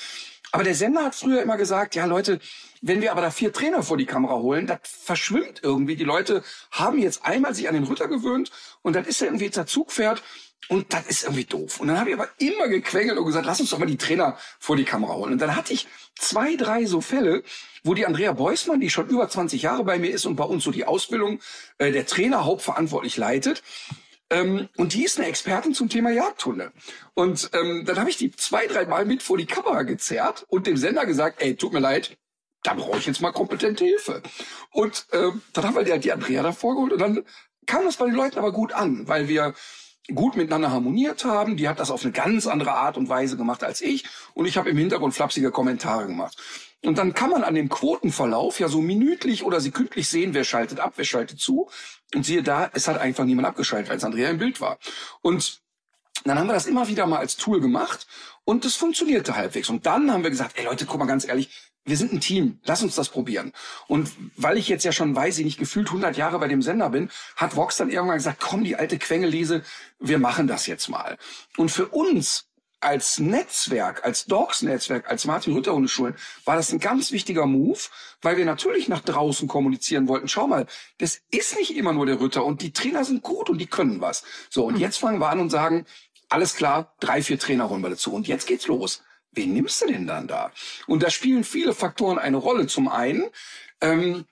Aber der Sender hat früher immer gesagt, ja Leute, wenn wir aber da vier Trainer vor die Kamera holen, das verschwimmt irgendwie. Die Leute haben jetzt einmal sich an den Ritter gewöhnt und dann ist er irgendwie der Zugpferd und das ist irgendwie doof. Und dann habe ich aber immer gequengelt und gesagt, lass uns doch mal die Trainer vor die Kamera holen. Und dann hatte ich zwei, drei so Fälle, wo die Andrea Beusmann, die schon über 20 Jahre bei mir ist und bei uns so die Ausbildung äh, der Trainer hauptverantwortlich leitet, ähm, und die ist eine Expertin zum Thema Jagdhunde. Und ähm, dann habe ich die zwei, drei Mal mit vor die Kamera gezerrt und dem Sender gesagt, ey, tut mir leid, da brauche ich jetzt mal kompetente Hilfe. Und ähm, dann haben wir die, die Andrea davor geholt und dann kam das bei den Leuten aber gut an, weil wir gut miteinander harmoniert haben. Die hat das auf eine ganz andere Art und Weise gemacht als ich und ich habe im Hintergrund flapsige Kommentare gemacht. Und dann kann man an dem Quotenverlauf ja so minütlich oder sekündlich sehen, wer schaltet ab, wer schaltet zu. Und siehe da, es hat einfach niemand abgeschaltet, als Andrea im Bild war. Und dann haben wir das immer wieder mal als Tool gemacht und es funktionierte halbwegs. Und dann haben wir gesagt, ey Leute, guck mal ganz ehrlich, wir sind ein Team, lass uns das probieren. Und weil ich jetzt ja schon, weiß ich nicht, gefühlt 100 Jahre bei dem Sender bin, hat Vox dann irgendwann gesagt, komm, die alte Quengelese, wir machen das jetzt mal. Und für uns als Netzwerk, als Dogs-Netzwerk, als Martin Rütter Hundeschulen, war das ein ganz wichtiger Move, weil wir natürlich nach draußen kommunizieren wollten. Schau mal, das ist nicht immer nur der Rütter und die Trainer sind gut und die können was. So, und mhm. jetzt fangen wir an und sagen, alles klar, drei, vier Trainer holen wir dazu und jetzt geht's los. Wen nimmst du denn dann da? Und da spielen viele Faktoren eine Rolle. Zum einen, ähm,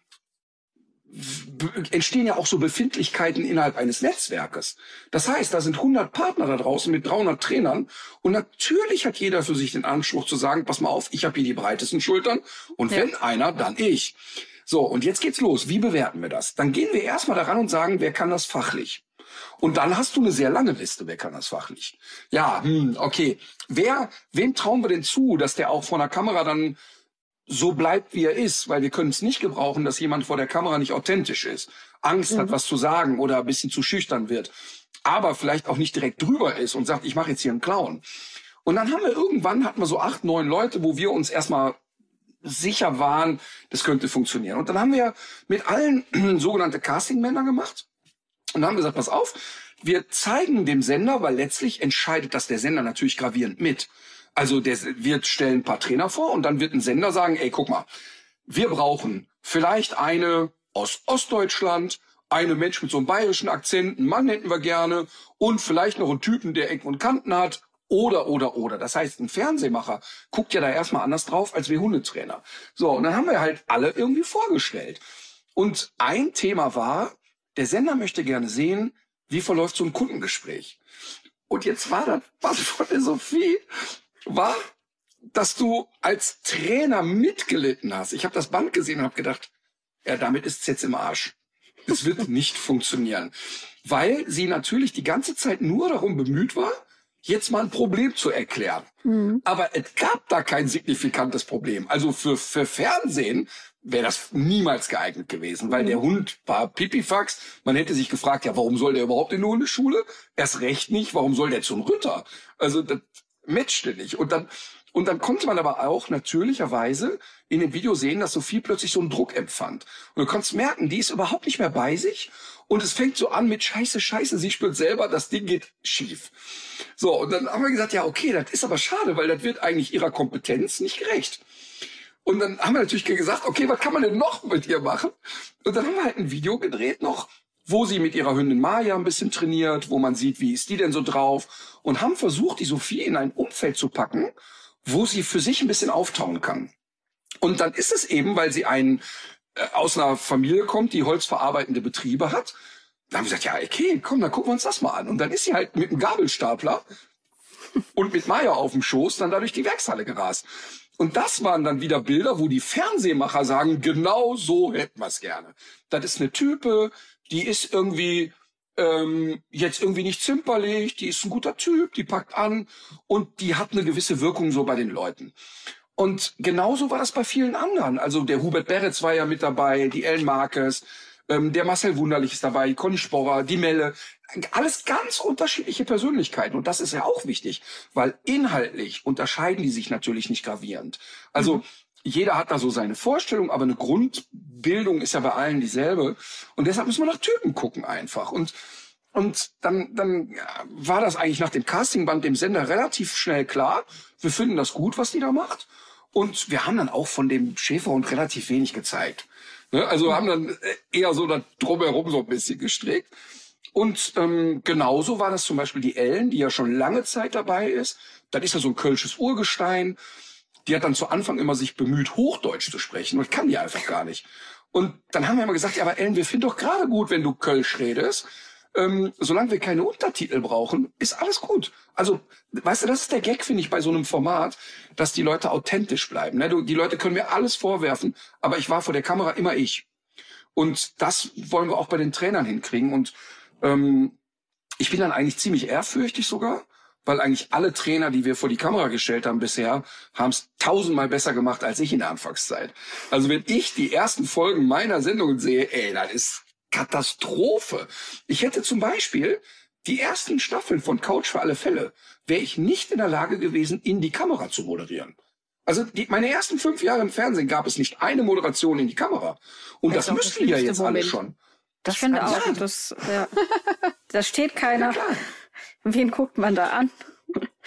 entstehen ja auch so Befindlichkeiten innerhalb eines Netzwerkes. Das heißt, da sind 100 Partner da draußen mit 300 Trainern und natürlich hat jeder für sich den Anspruch zu sagen, pass mal auf, ich habe hier die breitesten Schultern und ja. wenn einer, dann ich. So, und jetzt geht's los. Wie bewerten wir das? Dann gehen wir erstmal daran und sagen, wer kann das fachlich? Und dann hast du eine sehr lange Liste, wer kann das fachlich? Ja, hm, okay. Wer, wem trauen wir denn zu, dass der auch vor der Kamera dann so bleibt, wie er ist, weil wir können es nicht gebrauchen, dass jemand vor der Kamera nicht authentisch ist, Angst mhm. hat, was zu sagen oder ein bisschen zu schüchtern wird, aber vielleicht auch nicht direkt drüber ist und sagt, ich mache jetzt hier einen Clown. Und dann haben wir irgendwann, hatten wir so acht, neun Leute, wo wir uns erstmal sicher waren, das könnte funktionieren. Und dann haben wir mit allen [CLEARS THROAT] sogenannte Casting-Männer gemacht und dann haben wir gesagt, pass auf, wir zeigen dem Sender, weil letztlich entscheidet das der Sender natürlich gravierend mit. Also der wird stellen ein paar Trainer vor und dann wird ein Sender sagen, ey, guck mal, wir brauchen vielleicht eine aus Ostdeutschland, eine Mensch mit so einem bayerischen Akzent, einen Mann hätten wir gerne und vielleicht noch einen Typen, der Ecken und Kanten hat oder, oder, oder. Das heißt, ein Fernsehmacher guckt ja da erstmal anders drauf als wir Hundetrainer. So, und dann haben wir halt alle irgendwie vorgestellt. Und ein Thema war, der Sender möchte gerne sehen, wie verläuft so ein Kundengespräch. Und jetzt war das was von der Sophie, war, dass du als Trainer mitgelitten hast. Ich habe das Band gesehen und habe gedacht, ja, damit ist es jetzt im Arsch. Es wird [LAUGHS] nicht funktionieren. Weil sie natürlich die ganze Zeit nur darum bemüht war, jetzt mal ein Problem zu erklären. Mhm. Aber es gab da kein signifikantes Problem. Also für, für Fernsehen wäre das niemals geeignet gewesen, weil mhm. der Hund war Pipifax. Man hätte sich gefragt, ja, warum soll der überhaupt in eine Hundeschule? Erst recht nicht, warum soll der zum Ritter? Also das matchte nicht. Und dann, und dann konnte man aber auch natürlicherweise in dem Video sehen, dass Sophie plötzlich so einen Druck empfand. Und du konntest merken, die ist überhaupt nicht mehr bei sich. Und es fängt so an mit Scheiße, Scheiße. Sie spürt selber, das Ding geht schief. So, und dann haben wir gesagt, ja, okay, das ist aber schade, weil das wird eigentlich ihrer Kompetenz nicht gerecht. Und dann haben wir natürlich gesagt, okay, was kann man denn noch mit ihr machen? Und dann haben wir halt ein Video gedreht noch, wo sie mit ihrer Hündin Maya ein bisschen trainiert, wo man sieht, wie ist die denn so drauf und haben versucht, die Sophie in ein Umfeld zu packen, wo sie für sich ein bisschen auftauen kann. Und dann ist es eben, weil sie einen äh, aus einer Familie kommt, die holzverarbeitende Betriebe hat. Dann haben wir gesagt, ja, okay, komm, dann gucken wir uns das mal an. Und dann ist sie halt mit einem Gabelstapler und mit Maya auf dem Schoß dann dadurch die Werkshalle gerast. Und das waren dann wieder Bilder, wo die Fernsehmacher sagen, genau so hätten wir es gerne. Das ist eine Type, die ist irgendwie ähm, jetzt irgendwie nicht zimperlich, die ist ein guter Typ, die packt an und die hat eine gewisse Wirkung so bei den Leuten. Und genauso war das bei vielen anderen. Also der Hubert Beretz war ja mit dabei, die Ellen Marquez, ähm, der Marcel Wunderlich ist dabei, Conny Sporrer, die Melle. Alles ganz unterschiedliche Persönlichkeiten. Und das ist ja auch wichtig, weil inhaltlich unterscheiden die sich natürlich nicht gravierend. Also mhm jeder hat da so seine Vorstellung, aber eine Grundbildung ist ja bei allen dieselbe. Und deshalb müssen wir nach Typen gucken einfach. Und, und dann, dann war das eigentlich nach dem Castingband dem Sender relativ schnell klar. Wir finden das gut, was die da macht. Und wir haben dann auch von dem Schäferhund relativ wenig gezeigt. Ne? Also haben dann eher so da drumherum so ein bisschen gestrickt. Und ähm, genauso war das zum Beispiel die Ellen, die ja schon lange Zeit dabei ist. Das ist ja so ein kölsches Urgestein die hat dann zu Anfang immer sich bemüht, Hochdeutsch zu sprechen und kann die einfach gar nicht. Und dann haben wir immer gesagt, ja, aber Ellen, wir finden doch gerade gut, wenn du Kölsch redest. Ähm, solange wir keine Untertitel brauchen, ist alles gut. Also, weißt du, das ist der Gag, finde ich, bei so einem Format, dass die Leute authentisch bleiben. Ne? Du, die Leute können mir alles vorwerfen, aber ich war vor der Kamera immer ich. Und das wollen wir auch bei den Trainern hinkriegen. Und ähm, ich bin dann eigentlich ziemlich ehrfürchtig sogar, weil eigentlich alle Trainer, die wir vor die Kamera gestellt haben bisher, haben es tausendmal besser gemacht als ich in der Anfangszeit. Also wenn ich die ersten Folgen meiner Sendungen sehe, ey, das ist Katastrophe. Ich hätte zum Beispiel die ersten Staffeln von Couch für alle Fälle, wäre ich nicht in der Lage gewesen, in die Kamera zu moderieren. Also die, meine ersten fünf Jahre im Fernsehen gab es nicht eine Moderation in die Kamera. Und das, das müssten ja jetzt Moment. alle schon. Das ich finde auch. Das, ja. da steht keiner. Ja, Wen guckt man da an?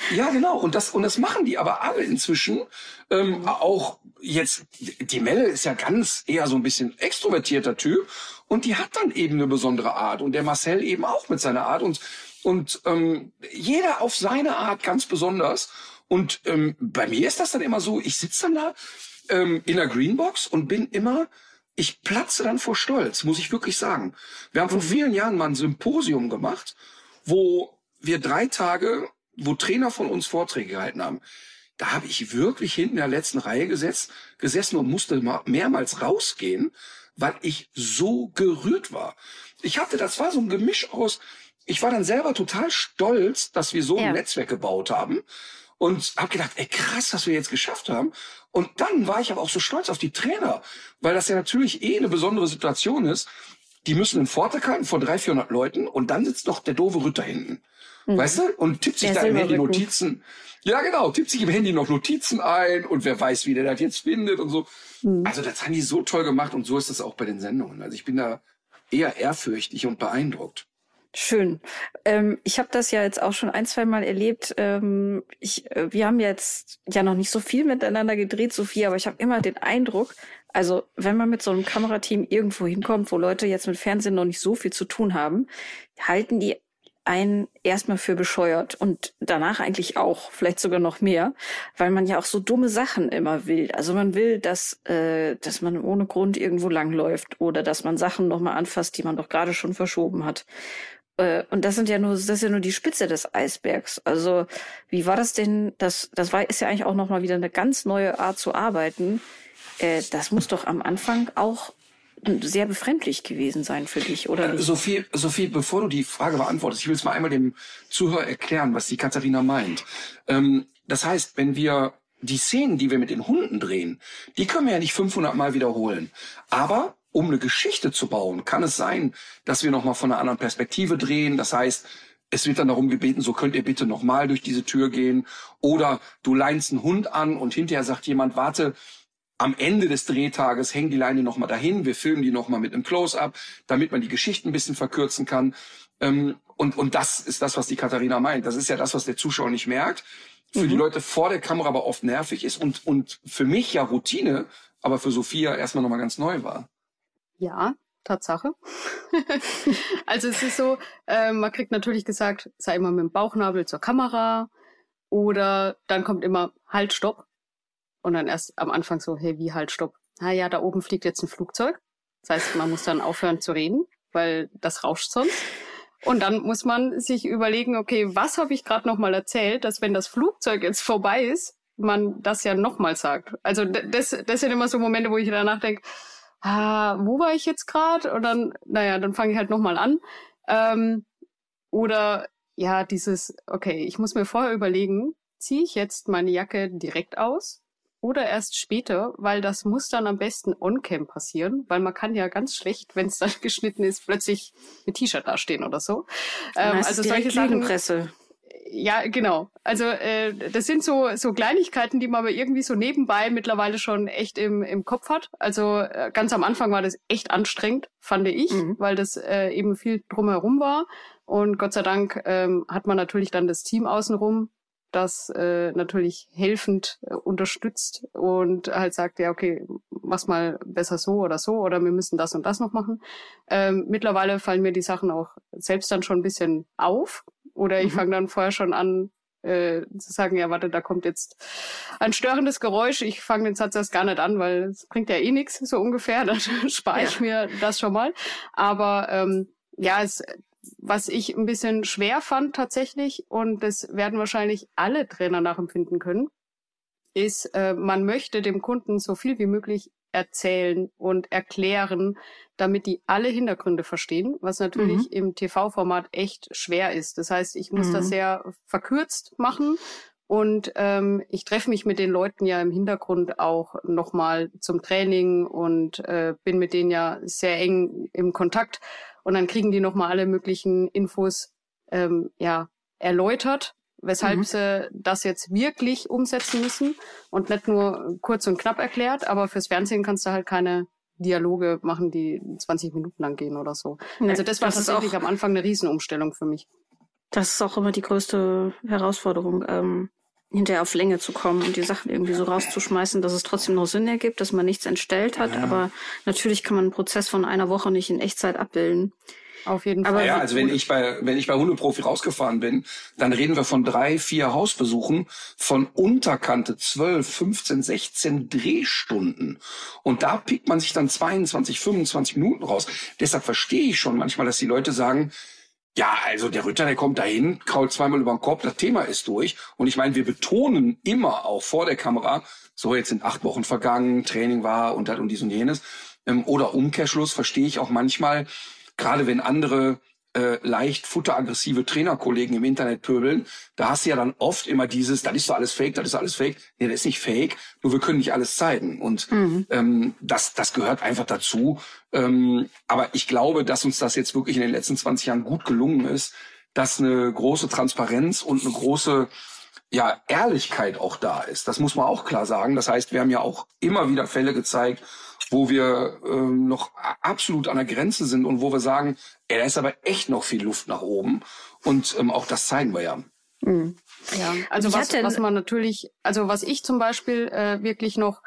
Ja, genau. Und das, und das machen die aber alle inzwischen. Ähm, auch jetzt, die Melle ist ja ganz eher so ein bisschen extrovertierter Typ. Und die hat dann eben eine besondere Art. Und der Marcel eben auch mit seiner Art. Und, und ähm, jeder auf seine Art ganz besonders. Und ähm, bei mir ist das dann immer so, ich sitze dann da ähm, in der Greenbox und bin immer ich platze dann vor Stolz, muss ich wirklich sagen. Wir haben vor vielen Jahren mal ein Symposium gemacht, wo wir drei Tage, wo Trainer von uns Vorträge gehalten haben. Da habe ich wirklich hinten in der letzten Reihe gesetzt, gesessen und musste mehrmals rausgehen, weil ich so gerührt war. Ich hatte, das war so ein Gemisch aus, ich war dann selber total stolz, dass wir so ja. ein Netzwerk gebaut haben und habe gedacht, ey krass, was wir jetzt geschafft haben. Und dann war ich aber auch so stolz auf die Trainer, weil das ja natürlich eh eine besondere Situation ist. Die müssen einen Vortrag halten vor 300, 400 Leuten und dann sitzt noch der doofe Ritter hinten. Mhm. Weißt du? Und tippt sich der da im Handy Notizen. Ja, genau, tippt sich im Handy noch Notizen ein und wer weiß, wie der das jetzt findet und so. Mhm. Also das haben die so toll gemacht und so ist das auch bei den Sendungen. Also ich bin da eher ehrfürchtig und beeindruckt. Schön. Ähm, ich habe das ja jetzt auch schon ein, zwei Mal erlebt. Ähm, ich, äh, wir haben jetzt ja noch nicht so viel miteinander gedreht, Sophie, aber ich habe immer den Eindruck, also wenn man mit so einem Kamerateam irgendwo hinkommt, wo Leute jetzt mit Fernsehen noch nicht so viel zu tun haben, halten die einen erstmal für bescheuert und danach eigentlich auch, vielleicht sogar noch mehr, weil man ja auch so dumme Sachen immer will. Also man will, dass, äh, dass man ohne Grund irgendwo langläuft oder dass man Sachen nochmal anfasst, die man doch gerade schon verschoben hat. Äh, und das sind ja nur, das ist ja nur die Spitze des Eisbergs. Also, wie war das denn? Das, das war, ist ja eigentlich auch nochmal wieder eine ganz neue Art zu arbeiten. Äh, das muss doch am Anfang auch sehr befremdlich gewesen sein für dich, oder äh, nicht? Sophie, Sophie, bevor du die Frage beantwortest, ich will es mal einmal dem Zuhörer erklären, was die Katharina meint. Ähm, das heißt, wenn wir die Szenen, die wir mit den Hunden drehen, die können wir ja nicht 500 Mal wiederholen. Aber um eine Geschichte zu bauen, kann es sein, dass wir nochmal von einer anderen Perspektive drehen. Das heißt, es wird dann darum gebeten, so könnt ihr bitte nochmal durch diese Tür gehen. Oder du leinst einen Hund an und hinterher sagt jemand, warte, am Ende des Drehtages hängen die Leine nochmal dahin, wir filmen die nochmal mit einem Close-up, damit man die Geschichte ein bisschen verkürzen kann. Ähm, und, und das ist das, was die Katharina meint. Das ist ja das, was der Zuschauer nicht merkt. Für mhm. die Leute vor der Kamera aber oft nervig ist und, und für mich ja Routine, aber für Sophia erstmal nochmal ganz neu war. Ja, Tatsache. [LAUGHS] also es ist so, äh, man kriegt natürlich gesagt, sei immer mit dem Bauchnabel zur Kamera oder dann kommt immer Halt, Stopp. Und dann erst am Anfang so, hey, wie Halt, Stopp? Na ja, da oben fliegt jetzt ein Flugzeug. Das heißt, man muss dann aufhören zu reden, weil das rauscht sonst. Und dann muss man sich überlegen, okay, was habe ich gerade nochmal erzählt, dass wenn das Flugzeug jetzt vorbei ist, man das ja nochmal sagt. Also das, das sind immer so Momente, wo ich danach denke, ah, wo war ich jetzt gerade? Und dann, naja, dann fange ich halt nochmal an. Ähm, oder ja, dieses, okay, ich muss mir vorher überlegen, ziehe ich jetzt meine Jacke direkt aus oder erst später, weil das muss dann am besten on-cam passieren, weil man kann ja ganz schlecht, wenn es dann [LAUGHS] geschnitten ist, plötzlich mit T-Shirt dastehen oder so. Ähm, also solche Sachen. Presse ja, genau. Also äh, das sind so so Kleinigkeiten, die man aber irgendwie so nebenbei mittlerweile schon echt im im Kopf hat. Also äh, ganz am Anfang war das echt anstrengend, fand ich, mhm. weil das äh, eben viel drumherum war. Und Gott sei Dank ähm, hat man natürlich dann das Team außenrum, das äh, natürlich helfend äh, unterstützt und halt sagt, ja, okay, mach's mal besser so oder so oder wir müssen das und das noch machen. Ähm, mittlerweile fallen mir die Sachen auch selbst dann schon ein bisschen auf, oder ich mhm. fange dann vorher schon an, äh, zu sagen, ja, warte, da kommt jetzt ein störendes Geräusch. Ich fange den Satz erst gar nicht an, weil es bringt ja eh nichts, so ungefähr. [LAUGHS] Dann spare ich ja. mir das schon mal. Aber ähm, ja, es was ich ein bisschen schwer fand tatsächlich, und das werden wahrscheinlich alle Trainer nachempfinden können, ist, äh, man möchte dem Kunden so viel wie möglich erzählen und erklären, damit die alle Hintergründe verstehen, was natürlich mhm. im TV-Format echt schwer ist. Das heißt, ich muss mhm. das sehr verkürzt machen und ähm, ich treffe mich mit den Leuten ja im Hintergrund auch nochmal zum Training und äh, bin mit denen ja sehr eng im Kontakt. Und dann kriegen die nochmal alle möglichen Infos ähm, ja, erläutert, weshalb mhm. sie das jetzt wirklich umsetzen müssen und nicht nur kurz und knapp erklärt. Aber fürs Fernsehen kannst du halt keine Dialoge machen, die 20 Minuten lang gehen oder so. Nee, also das war das tatsächlich am Anfang eine Riesenumstellung für mich. Das ist auch immer die größte Herausforderung. Ähm hinterher auf Länge zu kommen und die Sachen irgendwie so rauszuschmeißen, dass es trotzdem noch Sinn ergibt, dass man nichts entstellt hat. Ja. Aber natürlich kann man einen Prozess von einer Woche nicht in Echtzeit abbilden. Auf jeden Fall. Aber ja, also wenn ich bei, wenn ich bei Hundeprofi rausgefahren bin, dann reden wir von drei, vier Hausbesuchen von Unterkante 12, 15, 16 Drehstunden. Und da pickt man sich dann 22, 25 Minuten raus. Deshalb verstehe ich schon manchmal, dass die Leute sagen, ja, also der Ritter, der kommt dahin, krault zweimal über den Kopf, das Thema ist durch. Und ich meine, wir betonen immer auch vor der Kamera, so jetzt sind acht Wochen vergangen, Training war und das und dies und jenes. Ähm, oder Umkehrschluss verstehe ich auch manchmal, gerade wenn andere äh, leicht futteraggressive Trainerkollegen im Internet pöbeln, da hast du ja dann oft immer dieses, das ist doch alles fake, das ist alles fake. Nee, das ist nicht fake, nur wir können nicht alles zeigen. Und mhm. ähm, das, das gehört einfach dazu. Ähm, aber ich glaube, dass uns das jetzt wirklich in den letzten 20 Jahren gut gelungen ist, dass eine große Transparenz und eine große ja, Ehrlichkeit auch da ist. Das muss man auch klar sagen. Das heißt, wir haben ja auch immer wieder Fälle gezeigt, wo wir ähm, noch absolut an der Grenze sind und wo wir sagen, ey, da ist aber echt noch viel Luft nach oben. Und ähm, auch das zeigen wir ja. Mhm. Ja, also was, was man natürlich, also was ich zum Beispiel äh, wirklich noch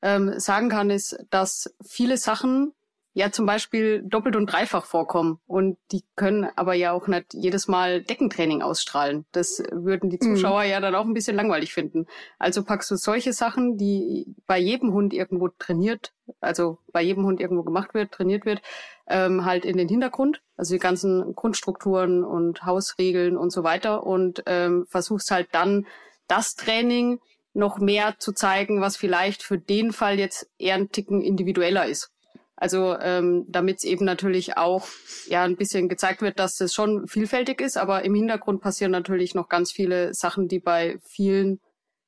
ähm, sagen kann, ist, dass viele Sachen ja zum Beispiel doppelt und dreifach vorkommen. Und die können aber ja auch nicht jedes Mal Deckentraining ausstrahlen. Das würden die mhm. Zuschauer mhm. ja dann auch ein bisschen langweilig finden. Also packst du solche Sachen, die bei jedem Hund irgendwo trainiert, also bei jedem Hund irgendwo gemacht wird, trainiert wird, ähm, halt in den Hintergrund. Also die ganzen Grundstrukturen und Hausregeln und so weiter. Und ähm, versuchst halt dann das Training noch mehr zu zeigen, was vielleicht für den Fall jetzt eher ein Ticken individueller ist. Also ähm, damit es eben natürlich auch ja ein bisschen gezeigt wird, dass das schon vielfältig ist, aber im Hintergrund passieren natürlich noch ganz viele Sachen, die bei vielen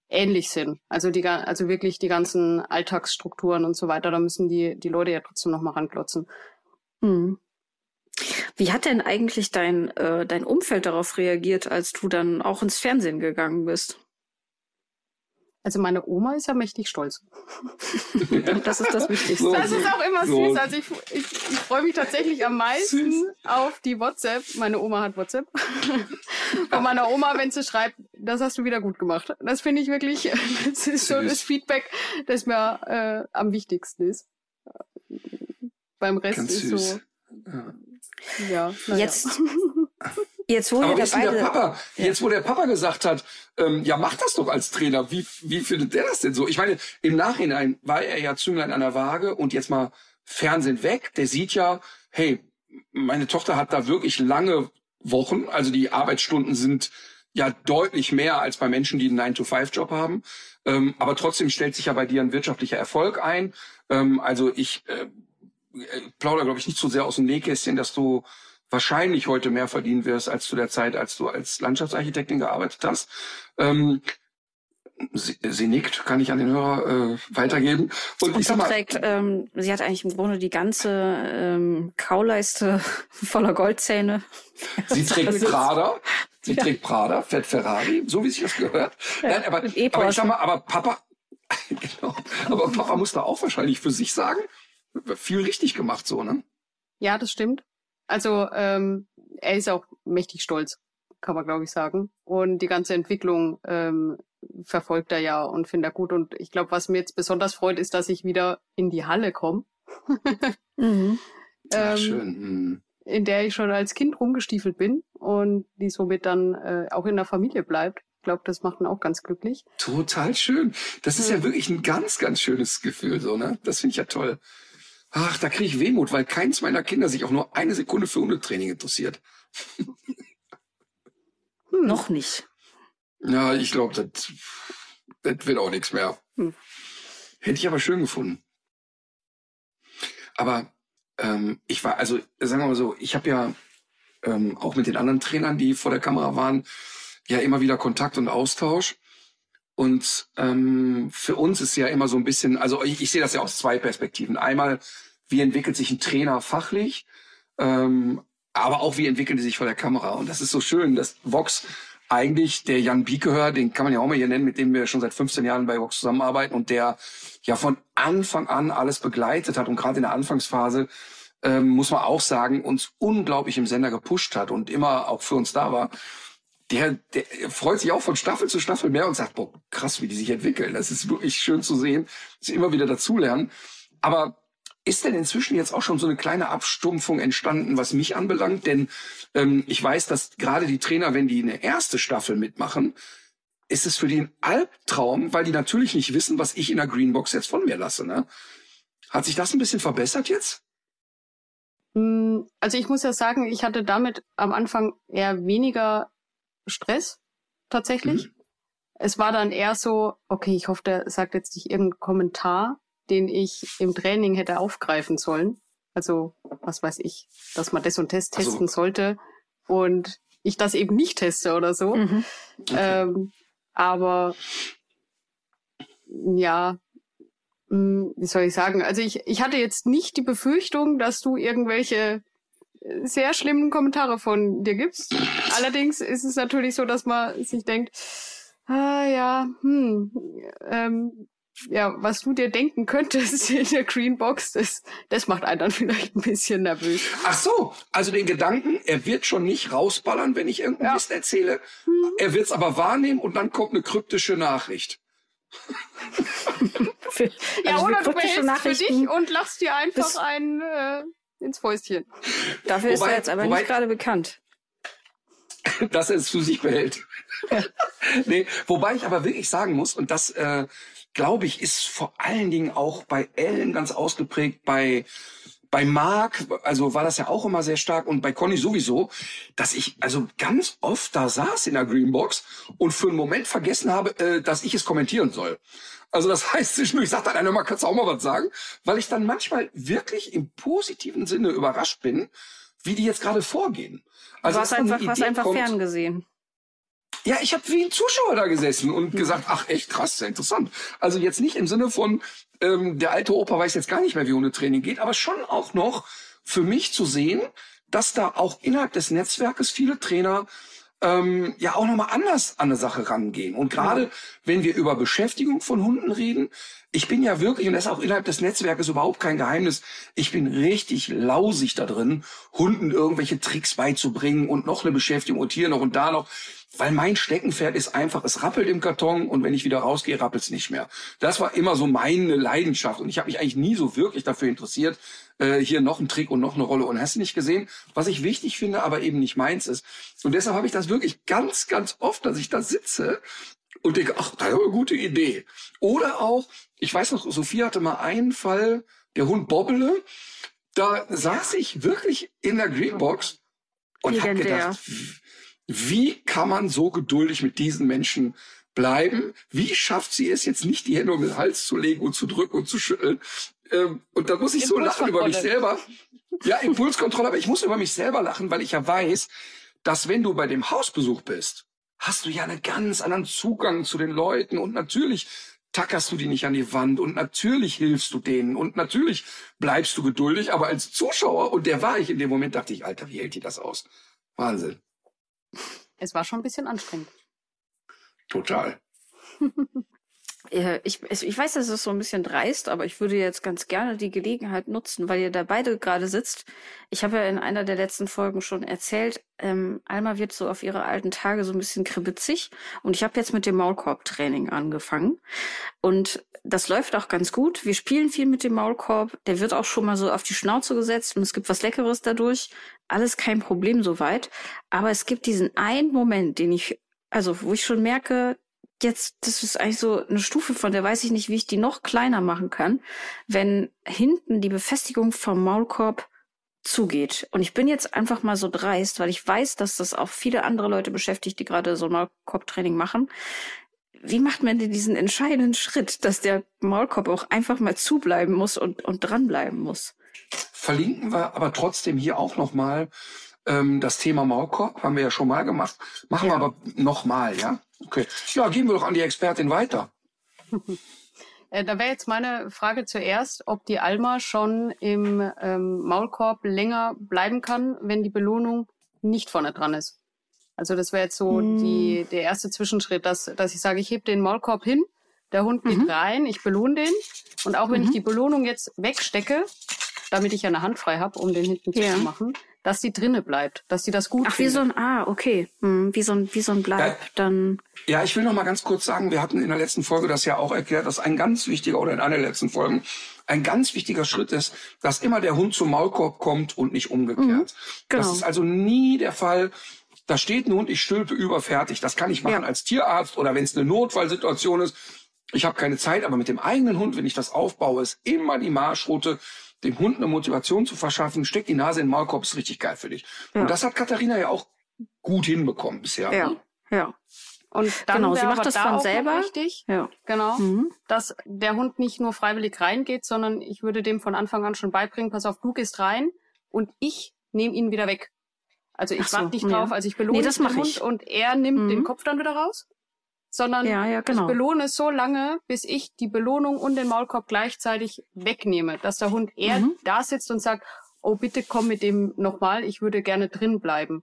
ähnlich sind. Also die also wirklich die ganzen Alltagsstrukturen und so weiter, da müssen die die Leute ja trotzdem noch mal ranklotzen. Hm. Wie hat denn eigentlich dein äh, dein Umfeld darauf reagiert, als du dann auch ins Fernsehen gegangen bist? Also meine Oma ist ja mächtig stolz. [LAUGHS] das ist das Wichtigste. Das ist auch immer so. süß. Also ich, ich, ich freue mich tatsächlich am meisten süß. auf die WhatsApp. Meine Oma hat WhatsApp. [LAUGHS] Von meiner Oma, wenn sie schreibt, das hast du wieder gut gemacht. Das finde ich wirklich, [LAUGHS] das ist so das Feedback, das mir äh, am wichtigsten ist. Beim Rest Ganz ist süß. so. Ja. Ja. Jetzt, Jetzt wo Aber dabei der Papa, ja. jetzt wo der Papa gesagt hat, ähm, ja mach das doch als Trainer, wie, wie findet der das denn so? Ich meine, im Nachhinein war er ja Zünglein an der Waage und jetzt mal Fernsehen weg. Der sieht ja, hey, meine Tochter hat da wirklich lange Wochen, also die Arbeitsstunden sind ja deutlich mehr als bei Menschen, die einen 9-to-5-Job haben. Ähm, aber trotzdem stellt sich ja bei dir ein wirtschaftlicher Erfolg ein. Ähm, also ich äh, äh plaudere, glaube ich, nicht so sehr aus dem Nähkästchen, dass du wahrscheinlich heute mehr verdienen wirst als zu der Zeit, als du als Landschaftsarchitektin gearbeitet hast. Ähm, sie, sie nickt, kann ich an den Hörer äh, weitergeben. Und, und ich sie trägt, ähm, sie hat eigentlich im Grunde die ganze ähm, Kauleiste [LAUGHS] voller Goldzähne. Sie [LAUGHS] trägt Prada, sie ja. trägt Prada, fährt Ferrari, so wie sich das gehört. Ja, Nein, aber, aber ich sag mal, aber Papa, [LAUGHS] genau, aber Papa muss da auch wahrscheinlich für sich sagen, viel richtig gemacht so, ne? Ja, das stimmt. Also ähm, er ist auch mächtig stolz, kann man glaube ich sagen. Und die ganze Entwicklung ähm, verfolgt er ja und findet er gut. Und ich glaube, was mir jetzt besonders freut, ist, dass ich wieder in die Halle komme. [LAUGHS] mhm. Ach, ähm, schön. Mhm. In der ich schon als Kind rumgestiefelt bin und die somit dann äh, auch in der Familie bleibt. Ich glaube, das macht ihn auch ganz glücklich. Total schön. Das ist ja wirklich ein ganz, ganz schönes Gefühl, so, ne? Das finde ich ja toll. Ach, da kriege ich Wehmut, weil keins meiner Kinder sich auch nur eine Sekunde für Hundetraining interessiert. [LAUGHS] Hm. Noch nicht. Ja, ich glaube, das, das wird auch nichts mehr. Hm. Hätte ich aber schön gefunden. Aber ähm, ich war, also sagen wir mal so, ich habe ja ähm, auch mit den anderen Trainern, die vor der Kamera waren, ja immer wieder Kontakt und Austausch. Und ähm, für uns ist ja immer so ein bisschen, also ich, ich sehe das ja aus zwei Perspektiven. Einmal, wie entwickelt sich ein Trainer fachlich, ähm, aber auch wie entwickeln die sich vor der Kamera. Und das ist so schön, dass Vox eigentlich der Jan Biekehör, den kann man ja auch mal hier nennen, mit dem wir schon seit 15 Jahren bei Vox zusammenarbeiten und der ja von Anfang an alles begleitet hat und gerade in der Anfangsphase ähm, muss man auch sagen, uns unglaublich im Sender gepusht hat und immer auch für uns da war. Der, der freut sich auch von Staffel zu Staffel mehr und sagt, boah, krass, wie die sich entwickeln. Das ist wirklich schön zu sehen, dass sie immer wieder dazulernen. Aber ist denn inzwischen jetzt auch schon so eine kleine Abstumpfung entstanden, was mich anbelangt? Denn ähm, ich weiß, dass gerade die Trainer, wenn die eine erste Staffel mitmachen, ist es für die ein Albtraum, weil die natürlich nicht wissen, was ich in der Greenbox jetzt von mir lasse. Ne? Hat sich das ein bisschen verbessert jetzt? Hm, also ich muss ja sagen, ich hatte damit am Anfang eher weniger Stress tatsächlich. Mhm. Es war dann eher so, okay, ich hoffe, der sagt jetzt nicht irgendeinen Kommentar, den ich im Training hätte aufgreifen sollen. Also, was weiß ich, dass man das und das also, testen sollte und ich das eben nicht teste oder so. Mhm. Ähm, aber ja, hm, wie soll ich sagen? Also ich, ich hatte jetzt nicht die Befürchtung, dass du irgendwelche sehr schlimmen Kommentare von dir gibst. Allerdings ist es natürlich so, dass man sich denkt, ah ja, hm, ähm, ja, was du dir denken könntest [LAUGHS] in der Greenbox, das, das macht einen dann vielleicht ein bisschen nervös. Ach so, also den Gedanken, er wird schon nicht rausballern, wenn ich irgendeinen ja. Mist erzähle. Mhm. Er wird es aber wahrnehmen und dann kommt eine kryptische Nachricht. [LAUGHS] für, ja, also oder du behältst für dich und lachst dir einfach ein äh, ins Fäustchen. Dafür wobei, ist er jetzt aber wobei, nicht gerade bekannt. [LAUGHS] Dass er es für sich behält. [LAUGHS] nee, wobei ich aber wirklich sagen muss, und das äh, glaube ich, ist vor allen Dingen auch bei Ellen ganz ausgeprägt, bei bei Marc, also war das ja auch immer sehr stark und bei Conny sowieso, dass ich also ganz oft da saß in der Greenbox und für einen Moment vergessen habe, äh, dass ich es kommentieren soll. Also das [LAUGHS] heißt, zwischendurch sagt dann einer mal, kannst du auch mal was sagen? Weil ich dann manchmal wirklich im positiven Sinne überrascht bin, wie die jetzt gerade vorgehen. Also du hast einfach, hast einfach ferngesehen. Ja, ich habe wie ein Zuschauer da gesessen und gesagt, ach echt krass, sehr interessant. Also jetzt nicht im Sinne von, ähm, der alte Opa weiß jetzt gar nicht mehr, wie Hundetraining geht, aber schon auch noch für mich zu sehen, dass da auch innerhalb des Netzwerkes viele Trainer ähm, ja auch nochmal anders an eine Sache rangehen. Und gerade ja. wenn wir über Beschäftigung von Hunden reden, ich bin ja wirklich, und das ist auch innerhalb des Netzwerkes überhaupt kein Geheimnis, ich bin richtig lausig da drin, Hunden irgendwelche Tricks beizubringen und noch eine Beschäftigung und hier noch und da noch. Weil mein Steckenpferd ist einfach, es rappelt im Karton und wenn ich wieder rausgehe, rappelt es nicht mehr. Das war immer so meine Leidenschaft und ich habe mich eigentlich nie so wirklich dafür interessiert, äh, hier noch ein Trick und noch eine Rolle und hast du nicht gesehen, was ich wichtig finde, aber eben nicht meins ist. Und deshalb habe ich das wirklich ganz, ganz oft, dass ich da sitze und denke, ach, das ist eine gute Idee. Oder auch, ich weiß noch, Sophie hatte mal einen Fall, der Hund Bobbele, da saß ich wirklich in der Greenbox und habe gedacht, wie kann man so geduldig mit diesen Menschen bleiben? Wie schafft sie es jetzt nicht, die Hände um den Hals zu legen und zu drücken und zu schütteln? Ähm, und da muss ich so lachen über mich selber. Ja, Impulskontrolle, aber ich muss über mich selber lachen, weil ich ja weiß, dass wenn du bei dem Hausbesuch bist, hast du ja einen ganz anderen Zugang zu den Leuten und natürlich tackerst du die nicht an die Wand und natürlich hilfst du denen und natürlich bleibst du geduldig, aber als Zuschauer, und der war ich in dem Moment, dachte ich, Alter, wie hält die das aus? Wahnsinn. Es war schon ein bisschen anstrengend. Total. [LAUGHS] Ich, ich weiß, das ist so ein bisschen dreist, aber ich würde jetzt ganz gerne die Gelegenheit nutzen, weil ihr da beide gerade sitzt. Ich habe ja in einer der letzten Folgen schon erzählt, ähm, Alma wird so auf ihre alten Tage so ein bisschen kribitzig und ich habe jetzt mit dem Maulkorb-Training angefangen und das läuft auch ganz gut. Wir spielen viel mit dem Maulkorb, der wird auch schon mal so auf die Schnauze gesetzt und es gibt was Leckeres dadurch. Alles kein Problem soweit, aber es gibt diesen einen Moment, den ich, also wo ich schon merke, jetzt, das ist eigentlich so eine Stufe, von der weiß ich nicht, wie ich die noch kleiner machen kann, wenn hinten die Befestigung vom Maulkorb zugeht. Und ich bin jetzt einfach mal so dreist, weil ich weiß, dass das auch viele andere Leute beschäftigt, die gerade so Maulkorbtraining machen. Wie macht man denn diesen entscheidenden Schritt, dass der Maulkorb auch einfach mal zubleiben muss und, und dranbleiben muss? Verlinken wir aber trotzdem hier auch nochmal ähm, das Thema Maulkorb, haben wir ja schon mal gemacht. Machen ja. wir aber nochmal, ja? Okay. Ja, gehen wir doch an die Expertin weiter. [LAUGHS] Äh, da wäre jetzt meine Frage zuerst, ob die Alma schon im ähm, Maulkorb länger bleiben kann, wenn die Belohnung nicht vorne dran ist. Also das wäre jetzt so hm. die, der erste Zwischenschritt, dass, dass ich sage, ich heb den Maulkorb hin, der Hund geht mhm. rein, ich belohne den. Und auch wenn mhm. ich die Belohnung jetzt wegstecke, damit ich eine Hand frei habe, um den hinten ja. zu machen, dass sie drinne bleibt, dass sie das gut Ach, findet. wie so ein, ah, okay. Hm, wie so ein, wie so ein Bleib, ja, dann. Ja, ich will noch mal ganz kurz sagen, wir hatten in der letzten Folge das ja auch erklärt, dass ein ganz wichtiger, oder in einer der letzten Folgen, ein ganz wichtiger Schritt ist, dass immer der Hund zum Maulkorb kommt und nicht umgekehrt. Mhm, genau. Das ist also nie der Fall. Da steht ein Hund, ich stülpe über, fertig. Das kann ich machen ja. als Tierarzt oder wenn es eine Notfallsituation ist. Ich habe keine Zeit, aber mit dem eigenen Hund, wenn ich das aufbaue, ist immer die Marschroute dem Hund eine Motivation zu verschaffen, steck die Nase in den Maulkorb, ist richtig geil für dich. Ja. Und das hat Katharina ja auch gut hinbekommen bisher. Ja, ne? ja. Und dann genau, sie macht das da von selber. Wichtig, ja. Genau, mhm. dass der Hund nicht nur freiwillig reingeht, sondern ich würde dem von Anfang an schon beibringen, pass auf, du gehst rein und ich nehme ihn wieder weg. Also ich so, warte nicht drauf, ja. also ich belohne nee, den Hund ich. und er nimmt mhm. den Kopf dann wieder raus sondern ja, ja, genau. ich belohne so lange, bis ich die Belohnung und den Maulkorb gleichzeitig wegnehme, dass der Hund eher mhm. da sitzt und sagt, oh bitte komm mit dem nochmal, ich würde gerne drin bleiben.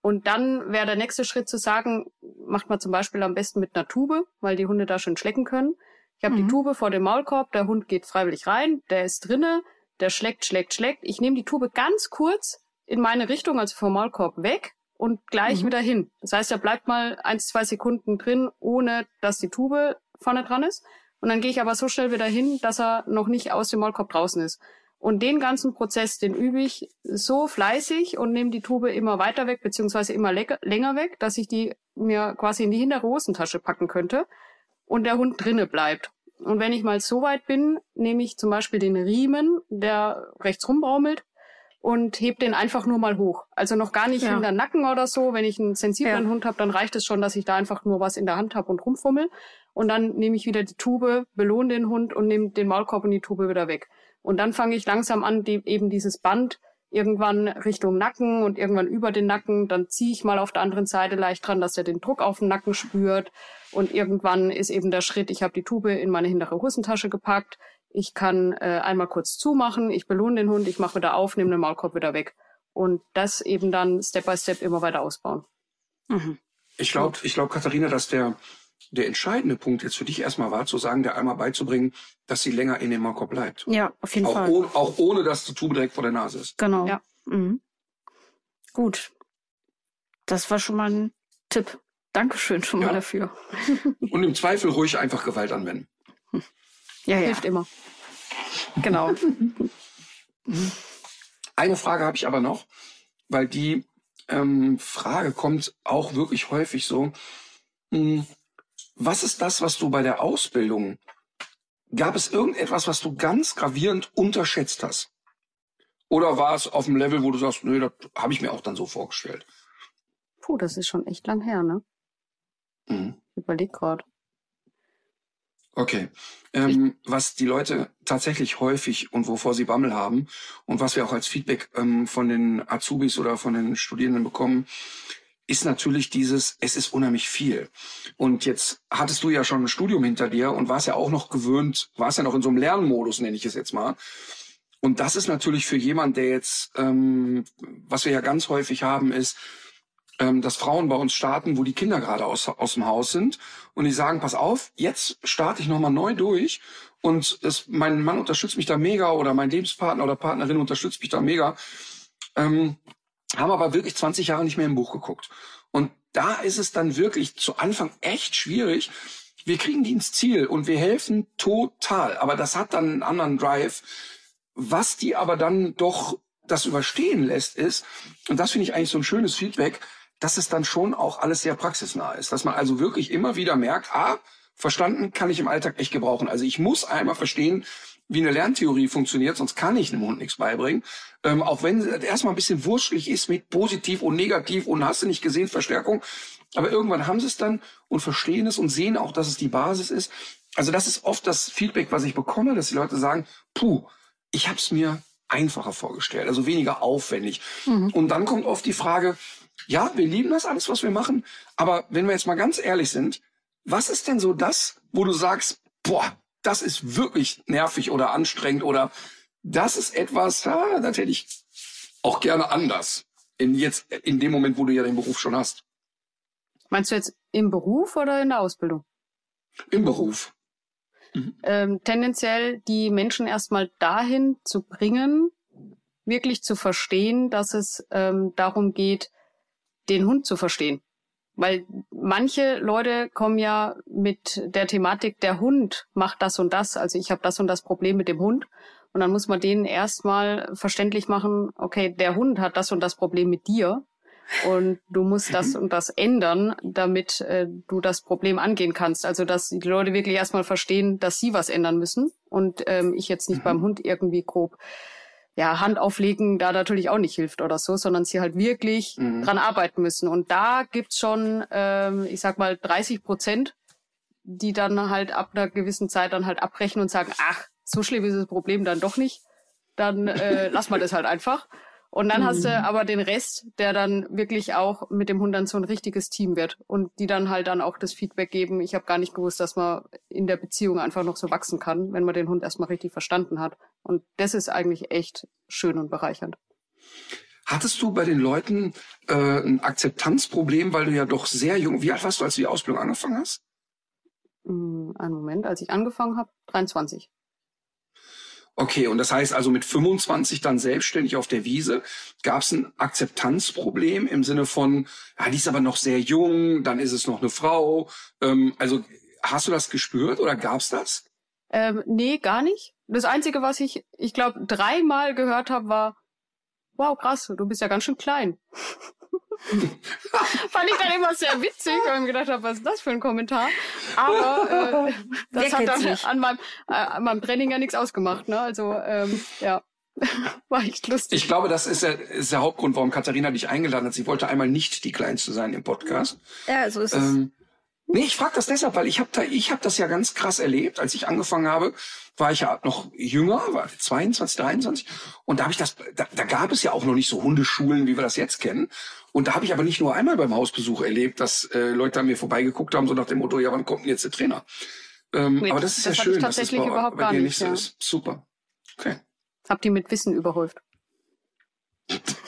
Und dann wäre der nächste Schritt zu sagen, macht man zum Beispiel am besten mit einer Tube, weil die Hunde da schon schlecken können. Ich habe mhm. die Tube vor dem Maulkorb, der Hund geht freiwillig rein, der ist drinne, der schlägt, schlägt, schlägt. Ich nehme die Tube ganz kurz in meine Richtung, also vom Maulkorb weg, und gleich mhm. wieder hin. Das heißt, er bleibt mal eins, zwei Sekunden drin, ohne dass die Tube vorne dran ist. Und dann gehe ich aber so schnell wieder hin, dass er noch nicht aus dem Maulkorb draußen ist. Und den ganzen Prozess, den übe ich so fleißig und nehme die Tube immer weiter weg, beziehungsweise immer länger weg, dass ich die mir quasi in die hintere Hosentasche packen könnte und der Hund drinne bleibt. Und wenn ich mal so weit bin, nehme ich zum Beispiel den Riemen, der rechts rumbaumelt, und heb den einfach nur mal hoch. Also noch gar nicht ja. in der Nacken oder so. Wenn ich einen sensiblen ja. Hund habe, dann reicht es schon, dass ich da einfach nur was in der Hand habe und rumfummel. Und dann nehme ich wieder die Tube, belohne den Hund und nehme den Maulkorb und die Tube wieder weg. Und dann fange ich langsam an, die, eben dieses Band irgendwann Richtung Nacken und irgendwann über den Nacken. Dann ziehe ich mal auf der anderen Seite leicht dran, dass er den Druck auf den Nacken spürt. Und irgendwann ist eben der Schritt, ich habe die Tube in meine hintere Hosentasche gepackt, ich kann äh, einmal kurz zumachen, ich belohne den Hund, ich mache wieder auf, nehme den Maulkorb wieder weg. Und das eben dann Step by Step immer weiter ausbauen. Mhm. Ich glaube, ich glaube, Katharina, dass der, der entscheidende Punkt jetzt für dich erstmal war, zu sagen, der einmal beizubringen, dass sie länger in dem Maulkorb bleibt. Ja, auf jeden auch Fall. Ohne, auch ohne, dass die Tube direkt vor der Nase ist. Genau. Ja. Mhm. Gut. Das war schon mal ein Tipp. Dankeschön schon ja. mal dafür. Und im Zweifel ruhig einfach Gewalt anwenden. Ja, ja. Hilft immer. Genau. [LAUGHS] Eine Frage habe ich aber noch, weil die ähm, Frage kommt auch wirklich häufig so. Mh, hm, was ist das, was du bei der Ausbildung, gab es irgendetwas, was du ganz gravierend unterschätzt hast? Oder war es auf dem Level, wo du sagst, nö, das habe ich mir auch dann so vorgestellt? Puh, das ist schon echt lang her, ne? Mhm. Überleg gerade. Okay. Ähm, was die Leute tatsächlich häufig und wovor sie Bammel haben und was wir auch als Feedback ähm, von den Azubis oder von den Studierenden bekommen, ist natürlich dieses, es ist unheimlich viel. Und jetzt hattest du ja schon ein Studium hinter dir und warst ja auch noch gewöhnt, warst ja noch in so einem Lernmodus, nenne ich es jetzt mal. Und das ist natürlich für jemand, der jetzt, ähm, was wir ja ganz häufig haben, ist, ähm, dass Frauen bei uns starten, wo die Kinder gerade aus, aus dem Haus sind und die sagen, pass auf, jetzt starte ich nochmal neu durch und es, mein Mann unterstützt mich da mega oder mein Lebenspartner oder Partnerin unterstützt mich da mega, ähm, haben aber wirklich 20 Jahre nicht mehr im Buch geguckt. Und da ist es dann wirklich zu Anfang echt schwierig. Wir kriegen die ins Ziel und wir helfen total, aber das hat dann einen anderen Drive. Was die aber dann doch das überstehen lässt, ist, und das finde ich eigentlich so ein schönes Feedback, dass es dann schon auch alles sehr praxisnah ist. Dass man also wirklich immer wieder merkt, ah, verstanden kann ich im Alltag echt gebrauchen. Also ich muss einmal verstehen, wie eine Lerntheorie funktioniert, sonst kann ich einem Hund nichts beibringen. Ähm, auch wenn es erstmal ein bisschen wurschtig ist mit positiv und negativ und hast du nicht gesehen, Verstärkung. Aber irgendwann haben sie es dann und verstehen es und sehen auch, dass es die Basis ist. Also das ist oft das Feedback, was ich bekomme, dass die Leute sagen, puh, ich habe es mir einfacher vorgestellt, also weniger aufwendig. Mhm. Und dann kommt oft die Frage, ja, wir lieben das alles, was wir machen, aber wenn wir jetzt mal ganz ehrlich sind, was ist denn so das, wo du sagst, boah, das ist wirklich nervig oder anstrengend oder das ist etwas, ja, das hätte ich auch gerne anders. In jetzt, in dem Moment, wo du ja den Beruf schon hast. Meinst du jetzt im Beruf oder in der Ausbildung? Im Beruf. Mhm. Ähm, tendenziell die Menschen erstmal dahin zu bringen, wirklich zu verstehen, dass es ähm, darum geht, den Hund zu verstehen. Weil manche Leute kommen ja mit der Thematik, der Hund macht das und das, also ich habe das und das Problem mit dem Hund. Und dann muss man denen erstmal verständlich machen, okay, der Hund hat das und das Problem mit dir. Und du musst das und das ändern, damit äh, du das Problem angehen kannst. Also dass die Leute wirklich erstmal verstehen, dass sie was ändern müssen und ähm, ich jetzt nicht mhm. beim Hund irgendwie grob ja, Hand auflegen da natürlich auch nicht hilft oder so, sondern sie halt wirklich mhm. dran arbeiten müssen. Und da gibt's schon, ähm, ich sag mal, 30 Prozent, die dann halt ab einer gewissen Zeit dann halt abbrechen und sagen, ach, so schlimm ist das Problem dann doch nicht. Dann äh, lass mal das halt einfach. Und dann mhm. hast du mhm. aber den Rest, der dann wirklich auch mit dem Hund dann so ein richtiges Team wird und die dann halt dann auch das Feedback geben. Ich habe gar nicht gewusst, dass man in der Beziehung einfach noch so wachsen kann, wenn man den Hund erstmal richtig verstanden hat. Und das ist eigentlich echt schön und bereichernd. Hattest du bei den Leuten äh, ein Akzeptanzproblem, weil du ja doch sehr jung, wie alt warst du, als du die Ausbildung angefangen hast? Mm, einen Moment, als ich angefangen habe, 23. Okay, und das heißt also mit 25 dann selbstständig auf der Wiese, gab es ein Akzeptanzproblem im Sinne von, ja, die ist aber noch sehr jung, dann ist es noch eine Frau. Ähm, also hast du das gespürt oder gab's das? Ähm, nee, gar nicht. Das Einzige, was ich, ich glaube, dreimal gehört habe, war, wow, krass, du bist ja ganz schön klein. [LAUGHS] Fand ich dann immer sehr witzig, weil ich mir gedacht habe, was ist das für ein Kommentar? Aber äh, das hat dann an meinem, äh, an meinem Training ja nichts ausgemacht. Ne? Also ähm, ja. [LAUGHS] War echt lustig. Ich glaube, das ist der, ist der Hauptgrund, warum Katharina dich eingeladen hat. Sie wollte einmal nicht die Kleinste sein im Podcast. Ja, so ist ähm, es. Nee, ich frage das deshalb, weil ich habe da, ich habe das ja ganz krass erlebt. Als ich angefangen habe, war ich ja noch jünger, war 22, 23, und da habe ich das, da, da gab es ja auch noch nicht so Hundeschulen, wie wir das jetzt kennen. Und da habe ich aber nicht nur einmal beim Hausbesuch erlebt, dass äh, Leute an mir vorbeigeguckt haben, so nach dem Motto, ja, wann kommt denn jetzt der Trainer? Ähm, Wait, aber das ist das ja schön, dass es bei, überhaupt bei gar dir nicht so ja. ist. Super. Okay. Hab die mit Wissen überhäuft.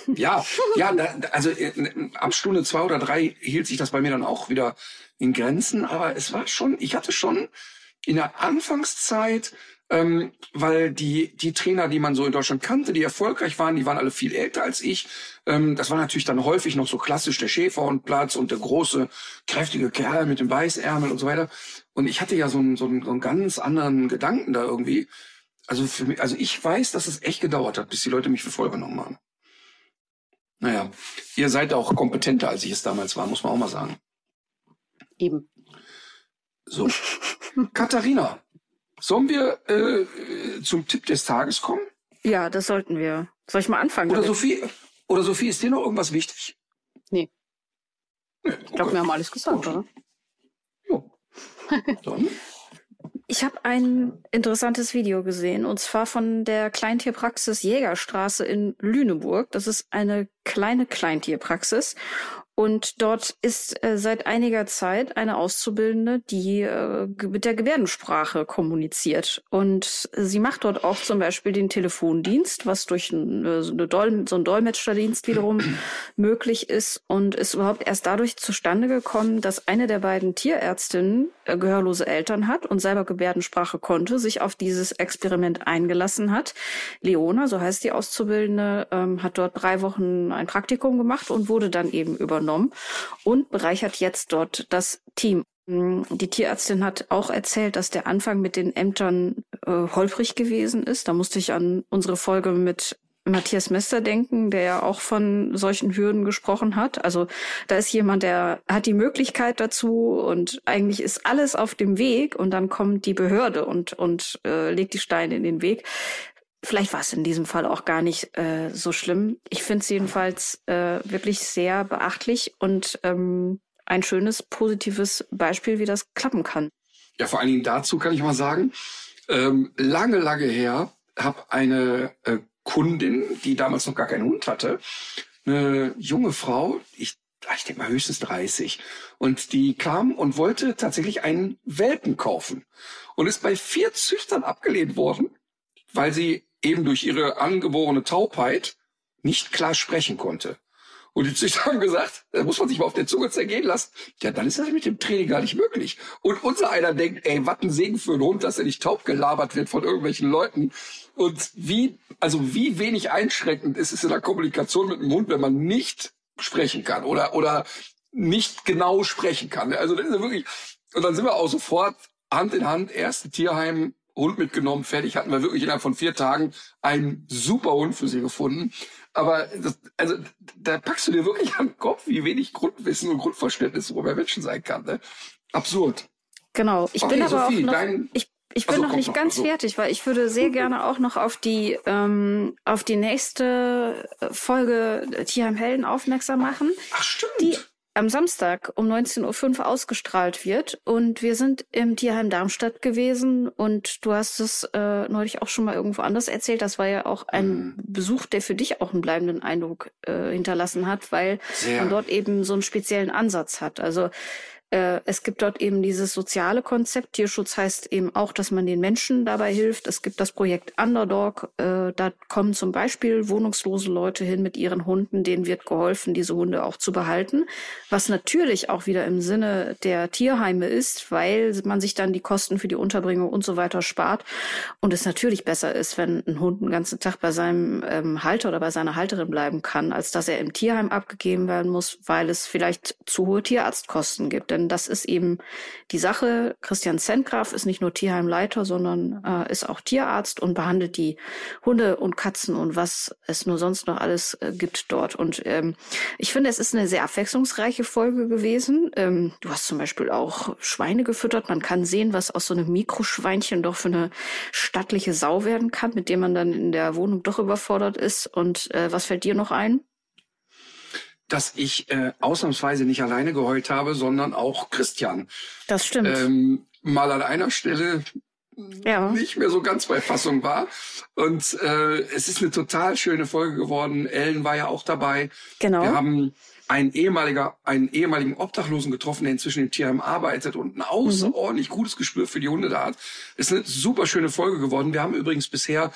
Ja, ja, also äh, ab Stunde zwei oder drei hielt sich das bei mir dann auch wieder in Grenzen, aber es war schon, ich hatte schon in der Anfangszeit, ähm, weil die, die Trainer, die man so in Deutschland kannte, die erfolgreich waren, die waren alle viel älter als ich. Ähm, das war natürlich dann häufig noch so klassisch der Schäfer und Platz und der große, kräftige Kerl mit dem Weißärmel und so weiter. Und ich hatte ja so einen, so einen, so einen ganz anderen Gedanken da irgendwie. Also für mich, also ich weiß, dass es echt gedauert hat, bis die Leute mich für voll haben. Naja, ihr seid auch kompetenter, als ich es damals war, muss man auch mal sagen. Eben. So. [LAUGHS] Katharina, sollen wir äh, zum Tipp des Tages kommen? Ja, das sollten wir. Soll ich mal anfangen? Oder Sophie, oder Sophie, ist dir noch irgendwas wichtig? Nee. nee okay. Ich glaube, wir haben alles gesagt, Gut. oder? Jo. [LAUGHS] Dann. Ich habe ein interessantes Video gesehen und zwar von der Kleintierpraxis Jägerstraße in Lüneburg. Das ist eine kleine Kleintierpraxis und dort ist äh, seit einiger Zeit eine Auszubildende, die äh, mit der Gebärdensprache kommuniziert. Und sie macht dort auch zum Beispiel den Telefondienst, was durch ein, äh, so, eine Dol so ein Dolmetscherdienst wiederum [CLEARS THROAT] möglich ist und ist überhaupt erst dadurch zustande gekommen, dass eine der beiden Tierärztinnen äh, gehörlose Eltern hat und selber Gebärdensprache konnte, sich auf dieses Experiment eingelassen hat. Leona, so heißt die Auszubildende, ähm, hat dort drei Wochen ein Praktikum gemacht und wurde dann eben übernommen übernommen und bereichert jetzt dort das Team. Die Tierärztin hat auch erzählt, dass der Anfang mit den Ämtern äh, holprig gewesen ist. Da musste ich an unsere Folge mit Matthias Mester denken, der ja auch von solchen Hürden gesprochen hat. Also da ist jemand, der hat die Möglichkeit dazu und eigentlich ist alles auf dem Weg und dann kommt die Behörde und, und äh, legt die Steine in den Weg. Vielleicht war es in diesem Fall auch gar nicht äh, so schlimm. Ich finde es jedenfalls äh, wirklich sehr beachtlich und ähm, ein schönes, positives Beispiel, wie das klappen kann. Ja, vor allen Dingen dazu kann ich mal sagen, ähm, lange, lange her habe eine äh, Kundin, die damals noch gar keinen Hund hatte, eine junge Frau, ich, ich denke mal höchstens 30, und die kam und wollte tatsächlich einen Welpen kaufen und ist bei vier Züchtern abgelehnt worden, weil sie eben durch ihre angeborene Taubheit nicht klar sprechen konnte. Und die Züchter haben gesagt, da muss man sich mal auf der Zunge zergehen lassen. Ja, dann ist das mit dem Training gar nicht möglich. Und unser einer denkt, ey, was ein Segen für einen Hund, dass er nicht taub gelabert wird von irgendwelchen Leuten. Und wie, also wie wenig einschränkend ist es in der Kommunikation mit einem Hund, wenn man nicht sprechen kann oder, oder nicht genau sprechen kann. Also das ist ja wirklich, und dann sind wir auch sofort Hand in Hand, erste Tierheim, Hund mitgenommen, fertig, hatten wir wirklich innerhalb von vier Tagen einen super Hund für sie gefunden. Aber das, also da packst du dir wirklich am Kopf, wie wenig Grundwissen und Grundverständnis über Menschen sein kann. Ne? Absurd. Genau. Ich okay, bin aber Sophie, auch noch, dein, ich, ich bin also, noch nicht noch, ganz also. fertig, weil ich würde sehr gerne auch noch auf die ähm, auf die nächste Folge Tierheim Helden aufmerksam machen. Ach stimmt. Die am Samstag um 19.05 Uhr ausgestrahlt wird. Und wir sind im Tierheim Darmstadt gewesen und du hast es äh, neulich auch schon mal irgendwo anders erzählt. Das war ja auch ein mhm. Besuch, der für dich auch einen bleibenden Eindruck äh, hinterlassen hat, weil Sehr. man dort eben so einen speziellen Ansatz hat. Also äh, es gibt dort eben dieses soziale Konzept. Tierschutz heißt eben auch, dass man den Menschen dabei hilft. Es gibt das Projekt Underdog. Äh, da kommen zum Beispiel wohnungslose Leute hin mit ihren Hunden. Denen wird geholfen, diese Hunde auch zu behalten. Was natürlich auch wieder im Sinne der Tierheime ist, weil man sich dann die Kosten für die Unterbringung und so weiter spart. Und es natürlich besser ist, wenn ein Hund den ganzen Tag bei seinem ähm, Halter oder bei seiner Halterin bleiben kann, als dass er im Tierheim abgegeben werden muss, weil es vielleicht zu hohe Tierarztkosten gibt denn das ist eben die Sache. Christian Zentgraf ist nicht nur Tierheimleiter, sondern äh, ist auch Tierarzt und behandelt die Hunde und Katzen und was es nur sonst noch alles äh, gibt dort. Und ähm, ich finde, es ist eine sehr abwechslungsreiche Folge gewesen. Ähm, du hast zum Beispiel auch Schweine gefüttert. Man kann sehen, was aus so einem Mikroschweinchen doch für eine stattliche Sau werden kann, mit dem man dann in der Wohnung doch überfordert ist. Und äh, was fällt dir noch ein? Dass ich äh, ausnahmsweise nicht alleine geheult habe, sondern auch Christian. Das stimmt. Ähm, mal an einer Stelle ja. nicht mehr so ganz bei Fassung war. Und äh, es ist eine total schöne Folge geworden. Ellen war ja auch dabei. Genau. Wir haben einen ehemaliger, einen ehemaligen Obdachlosen getroffen, der inzwischen im Tierheim arbeitet und ein außerordentlich mhm. gutes Gespür für die Hunde da hat. Ist eine super schöne Folge geworden. Wir haben übrigens bisher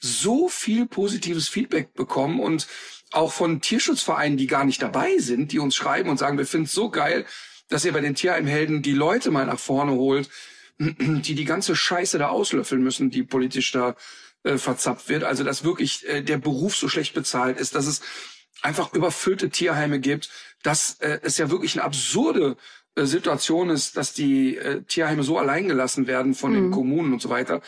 so viel positives Feedback bekommen und auch von Tierschutzvereinen, die gar nicht dabei sind, die uns schreiben und sagen, wir finden es so geil, dass ihr bei den Tierheimhelden die Leute mal nach vorne holt, [CLEARS THROAT] die die ganze Scheiße da auslöffeln müssen, die politisch da äh, verzapft wird. Also dass wirklich äh, der Beruf so schlecht bezahlt ist, dass es einfach überfüllte Tierheime gibt, dass äh, es ja wirklich eine absurde äh, Situation ist, dass die äh, Tierheime so allein gelassen werden von mhm. den Kommunen und so weiter.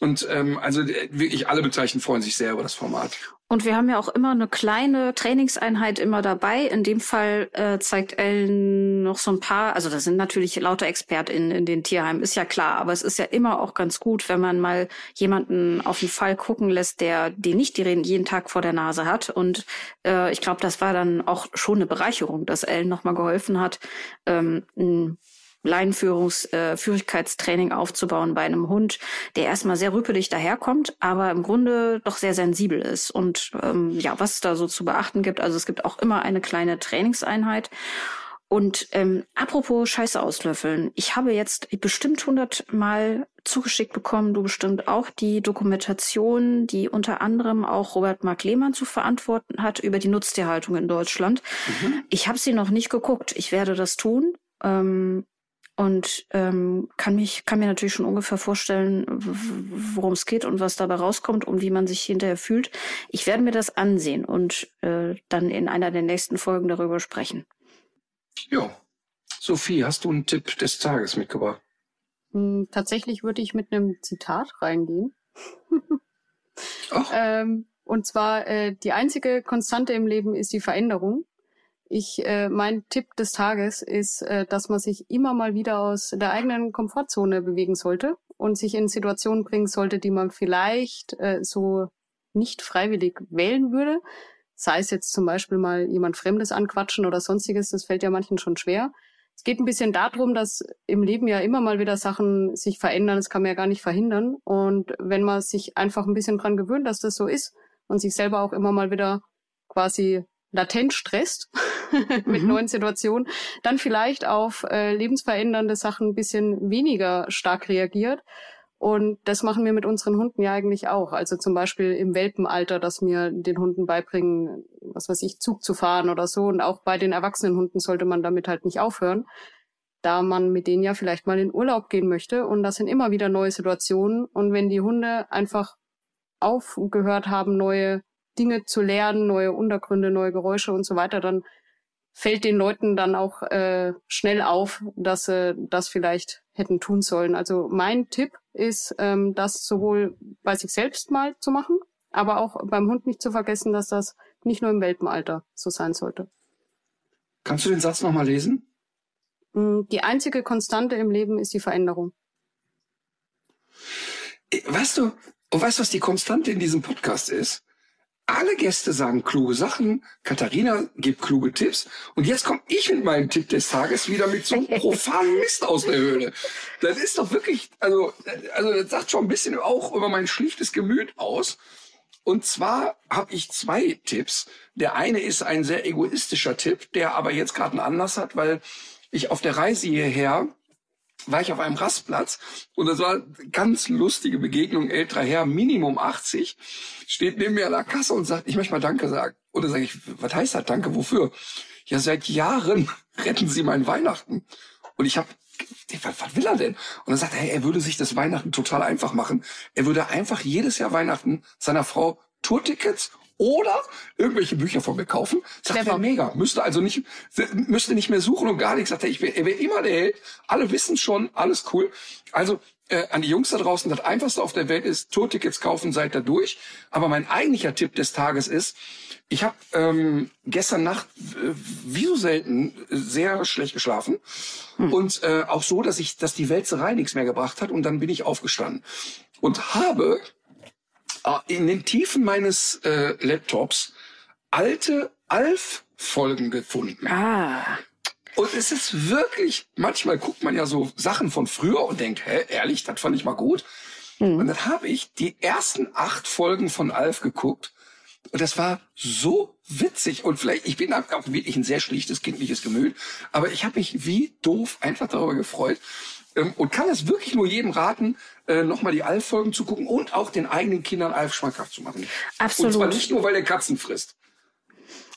Und ähm, also äh, wirklich alle Beteiligten freuen sich sehr über das Format. Und wir haben ja auch immer eine kleine Trainingseinheit immer dabei. In dem Fall äh, zeigt Ellen noch so ein paar, also das sind natürlich lauter ExpertInnen in den Tierheimen, ist ja klar, aber es ist ja immer auch ganz gut, wenn man mal jemanden auf den Fall gucken lässt, der den nicht jeden Tag vor der Nase hat. Und äh, ich glaube, das war dann auch schon eine Bereicherung, dass Ellen nochmal geholfen hat, ähm, Leinenführungstraining äh, aufzubauen bei einem Hund, der erstmal sehr rüpelig daherkommt, aber im Grunde doch sehr sensibel ist. Und ähm, ja, was es da so zu beachten gibt, also es gibt auch immer eine kleine Trainingseinheit. Und ähm, apropos Scheiße auslöffeln, ich habe jetzt bestimmt hundertmal zugeschickt bekommen, du bestimmt auch die Dokumentation, die unter anderem auch Robert Mark Lehmann zu verantworten hat über die Nutztierhaltung in Deutschland. Mhm. Ich habe sie noch nicht geguckt. Ich werde das tun. Ähm, und ähm, kann mich kann mir natürlich schon ungefähr vorstellen, worum es geht und was dabei rauskommt und wie man sich hinterher fühlt. Ich werde mir das ansehen und äh, dann in einer der nächsten Folgen darüber sprechen. Ja, Sophie, hast du einen Tipp des Tages mitgebracht? Hm, tatsächlich würde ich mit einem Zitat reingehen. [LAUGHS] ähm, Und zwar, äh, die einzige Konstante im Leben ist die Veränderung. Ich, äh, mein Tipp des Tages ist, äh, dass man sich immer mal wieder aus der eigenen Komfortzone bewegen sollte und sich in Situationen bringen sollte, die man vielleicht äh, so nicht freiwillig wählen würde. Sei es jetzt zum Beispiel mal jemand Fremdes anquatschen oder sonstiges, das fällt ja manchen schon schwer. Es geht ein bisschen darum, dass im Leben ja immer mal wieder Sachen sich verändern, das kann man ja gar nicht verhindern. Und wenn man sich einfach ein bisschen dran gewöhnt, dass das so ist und sich selber auch immer mal wieder quasi latent stresst [LAUGHS] mit mhm. neuen Situationen, dann vielleicht auf äh, lebensverändernde Sachen ein bisschen weniger stark reagiert. Und das machen wir mit unseren Hunden ja eigentlich auch. Also zum Beispiel im Welpenalter, dass wir den Hunden beibringen, was weiß ich, Zug zu fahren oder so. Und auch bei den erwachsenen Hunden sollte man damit halt nicht aufhören, da man mit denen ja vielleicht mal in Urlaub gehen möchte. Und das sind immer wieder neue Situationen. Und wenn die Hunde einfach aufgehört haben, neue Dinge zu lernen, neue Untergründe, neue Geräusche und so weiter, dann fällt den Leuten dann auch äh, schnell auf, dass sie das vielleicht hätten tun sollen. Also mein Tipp ist, ähm, das sowohl bei sich selbst mal zu machen, aber auch beim Hund nicht zu vergessen, dass das nicht nur im Welpenalter so sein sollte. Kannst du den Satz nochmal lesen? Mm, die einzige Konstante im Leben ist die Veränderung. Äh, weißt du, und weißt du, was die Konstante in diesem Podcast ist? Alle Gäste sagen kluge Sachen, Katharina gibt kluge Tipps und jetzt komme ich mit meinem Tipp des Tages wieder mit so einem [LAUGHS] profanen Mist aus der Höhle. Das ist doch wirklich, also, also das sagt schon ein bisschen auch über mein schlichtes Gemüt aus. Und zwar habe ich zwei Tipps. Der eine ist ein sehr egoistischer Tipp, der aber jetzt gerade einen Anlass hat, weil ich auf der Reise hierher war ich auf einem Rastplatz und das war ganz lustige Begegnung. Älterer Herr, Minimum 80, steht neben mir an der Kasse und sagt, ich möchte mal Danke sagen. Und dann sage ich, was heißt das Danke, wofür? Ja, seit Jahren [LAUGHS] retten Sie mein Weihnachten. Und ich habe was, will er denn? Und dann sagt er, er würde sich das Weihnachten total einfach machen. Er würde einfach jedes Jahr Weihnachten seiner Frau Tourtickets oder irgendwelche Bücher von mir kaufen. Sagt er, mega. Müsste also nicht, müsste nicht mehr suchen und gar nichts. Sagt er, ich wäre wär immer der Held. Alle wissen schon, alles cool. Also, äh, an die Jungs da draußen, das einfachste auf der Welt ist, Tourtickets kaufen, seid da durch. Aber mein eigentlicher Tipp des Tages ist, ich habe ähm, gestern Nacht äh, wie so selten sehr schlecht geschlafen hm. und äh, auch so, dass ich, dass die Wälzerei nichts mehr gebracht hat und dann bin ich aufgestanden und habe äh, in den Tiefen meines äh, Laptops alte Alf-Folgen gefunden. Ah. Und es ist wirklich, manchmal guckt man ja so Sachen von früher und denkt, hä, ehrlich, das fand ich mal gut. Mhm. Und dann habe ich die ersten acht Folgen von Alf geguckt. Und das war so witzig. Und vielleicht, ich bin auch wirklich ein sehr schlichtes, kindliches Gemüt. Aber ich habe mich wie doof einfach darüber gefreut. Ähm, und kann es wirklich nur jedem raten, äh, nochmal die Alf-Folgen zu gucken und auch den eigenen Kindern Alf schmackhaft zu machen. Absolut. Und zwar nicht nur, weil er Katzen frisst.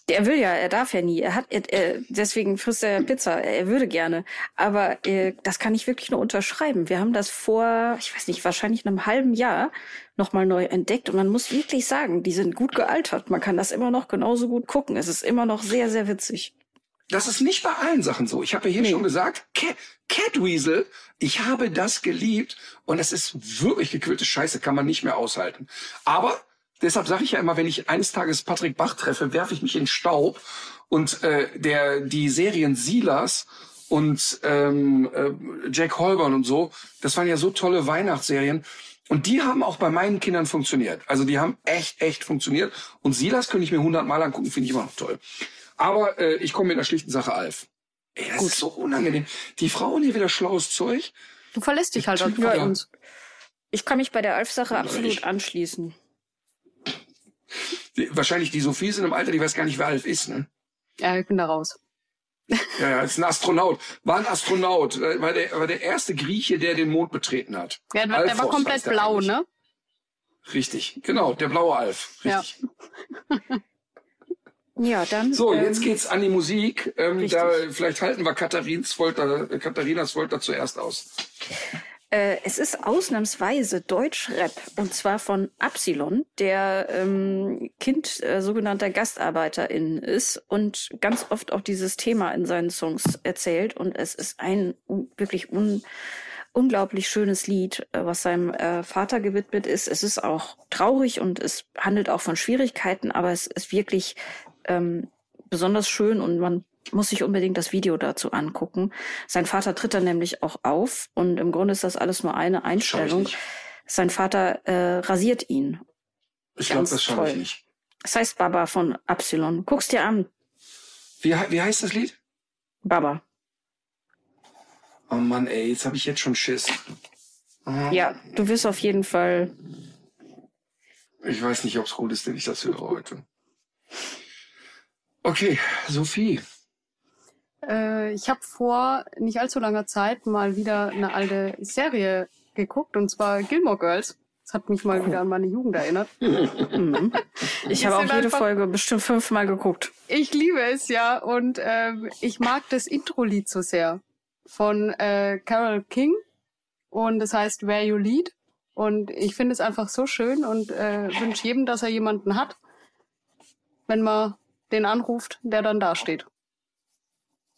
Er will ja, er darf ja nie. Er hat, er, er, deswegen frisst er Pizza. Er würde gerne, aber äh, das kann ich wirklich nur unterschreiben. Wir haben das vor, ich weiß nicht, wahrscheinlich einem halben Jahr nochmal neu entdeckt und man muss wirklich sagen, die sind gut gealtert. Man kann das immer noch genauso gut gucken. Es ist immer noch sehr, sehr witzig. Das ist nicht bei allen Sachen so. Ich habe ja hier nee. schon gesagt, Catweasel, ich habe das geliebt und es ist wirklich gequillte Scheiße, kann man nicht mehr aushalten. Aber deshalb sage ich ja immer, wenn ich eines Tages Patrick Bach treffe, werfe ich mich in Staub und äh, der die Serien Silas und ähm, äh, Jack Holborn und so, das waren ja so tolle Weihnachtsserien. Und die haben auch bei meinen Kindern funktioniert. Also die haben echt, echt funktioniert. Und Silas könnte ich mir hundertmal angucken, finde ich immer noch toll. Aber äh, ich komme mit einer schlichten Sache, Alf. Ey, das Gut. ist so unangenehm. Die Frauen hier wieder schlaues Zeug. Du verlässt dich halt auf ja. uns. Ich kann mich bei der Alf-Sache absolut anschließen. Die, wahrscheinlich die Sophie sind im Alter, die weiß gar nicht, wer Alf ist, ne? Ja, ich bin da raus. [LAUGHS] Ja, ja, ist ein Astronaut. War ein Astronaut. Äh, war der, war der erste Grieche, der den Mond betreten hat. Ja, der, der war komplett blau, ne? Richtig, genau, der blaue Alf. Richtig. Ja. [LAUGHS] Ja, dann. So, ähm, jetzt geht's an die Musik. Ähm, da, vielleicht halten wir Katharins Folter, Katharinas Folter zuerst aus. Äh, es ist ausnahmsweise Deutschrap und zwar von Absilon, der ähm, Kind äh, sogenannter GastarbeiterInnen ist und ganz oft auch dieses Thema in seinen Songs erzählt und es ist ein wirklich un unglaublich schönes Lied, äh, was seinem äh, Vater gewidmet ist. Es ist auch traurig und es handelt auch von Schwierigkeiten, aber es ist wirklich ähm, besonders schön und man muss sich unbedingt das Video dazu angucken. Sein Vater tritt dann nämlich auch auf und im Grunde ist das alles nur eine Einstellung. Sein Vater äh, rasiert ihn. Ich glaube, das schaue ich nicht. Das heißt Baba von Absilon. Guck's dir an. Wie, wie heißt das Lied? Baba. Oh Mann, ey, jetzt habe ich jetzt schon Schiss. Oh. Ja, du wirst auf jeden Fall. Ich weiß nicht, ob es gut ist, wenn ich das höre heute. Okay, Sophie. Äh, ich habe vor nicht allzu langer Zeit mal wieder eine alte Serie geguckt, und zwar Gilmore Girls. Das hat mich mal wieder an meine Jugend erinnert. [LAUGHS] Mhm. ich habe auch jede einfach, Folge bestimmt fünfmal geguckt. Ich liebe es ja und äh, ich mag das Intro-Lied so sehr von äh, Carol King und das heißt Where You Lead und ich finde es einfach so schön und äh, wünsche jedem, dass er jemanden hat, wenn man den anruft, der dann dasteht.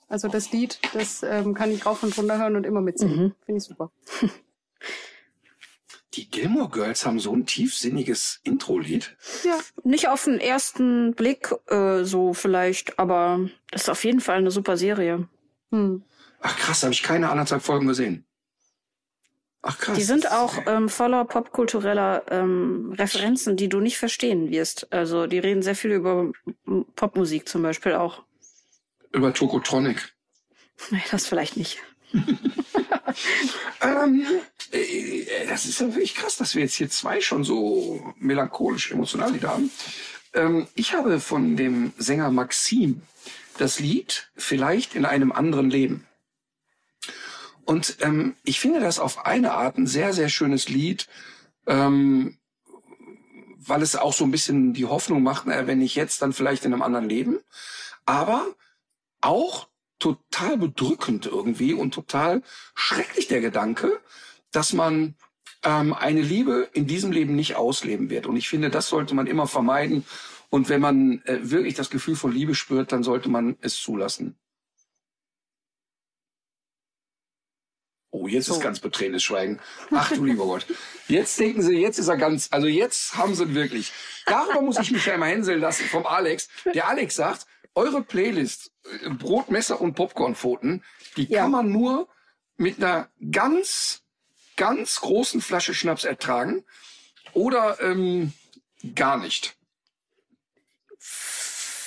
Also das Lied, das ähm, kann ich rauf und runter hören und immer mitsingen. Mhm. Finde ich super. [LAUGHS] Die Gilmore Girls haben so ein tiefsinniges Intro-Lied. Ja, nicht auf den ersten Blick äh, so vielleicht, aber das ist auf jeden Fall eine super Serie. Hm. Ach krass, habe ich keine anderthalb Folgen gesehen. Ach krass. Die sind auch ähm, voller popkultureller ähm, Referenzen, die du nicht verstehen wirst. Also die reden sehr viel über Popmusik zum Beispiel auch. Über Tokotronic. [LAUGHS] Nee, das vielleicht nicht. [LAUGHS] ähm, äh, das ist ja wirklich krass, dass wir jetzt hier zwei schon so melancholisch emotional Lieder haben. Ähm, ich habe von dem Sänger Maxim das Lied Vielleicht in einem anderen Leben. Und ähm, ich finde das auf eine Art ein sehr, sehr schönes Lied, ähm, weil es auch so ein bisschen die Hoffnung macht, naja, wenn nicht jetzt, dann vielleicht in einem anderen Leben. Aber auch total bedrückend irgendwie und total schrecklich der Gedanke, dass man ähm, eine Liebe in diesem Leben nicht ausleben wird. Und ich finde, das sollte man immer vermeiden. Und wenn man äh, wirklich das Gefühl von Liebe spürt, dann sollte man es zulassen. Oh, jetzt so. ist ganz betriebenes Schweigen. Ach du lieber Gott. Jetzt denken Sie, jetzt ist er ganz, also jetzt haben Sie ihn wirklich. Darüber muss ich mich ja immer hänseln lassen vom Alex. Der Alex sagt, eure Playlist äh, Brotmesser und Popcornpfoten, die ja. kann man nur mit einer ganz ganz großen Flasche Schnaps ertragen oder ähm, gar nicht.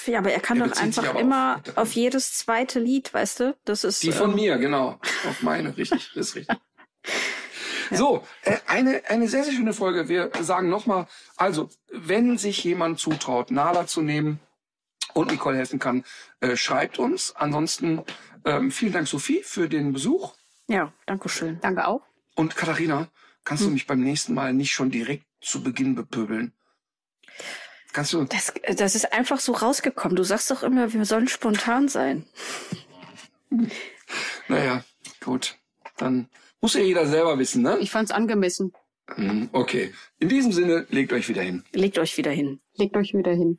Ja, aber er kann er doch einfach immer auf, auf, jedes zweite Lied, weißt du? Das ist die von ähm, mir, genau, [LAUGHS] auf meine, richtig, das ist richtig. Ja. So, äh, eine, eine sehr, sehr schöne Folge. Wir sagen nochmal, also, wenn sich jemand zutraut, Nala zu nehmen und Nicole helfen kann, äh, schreibt uns. Ansonsten ähm, vielen Dank, Sophie, für den Besuch. Ja, danke schön. Danke auch. Und Katharina, kannst hm. du mich beim nächsten Mal nicht schon direkt zu Beginn bepöbeln? Kannst du? Das, das ist einfach so rausgekommen. Du sagst doch immer, wir sollen spontan sein. Naja, gut. Dann muss ja jeder selber wissen, ne? Ich fand's angemessen. Hm, okay. In diesem Sinne, legt euch wieder hin. Legt euch wieder hin. Legt euch wieder hin.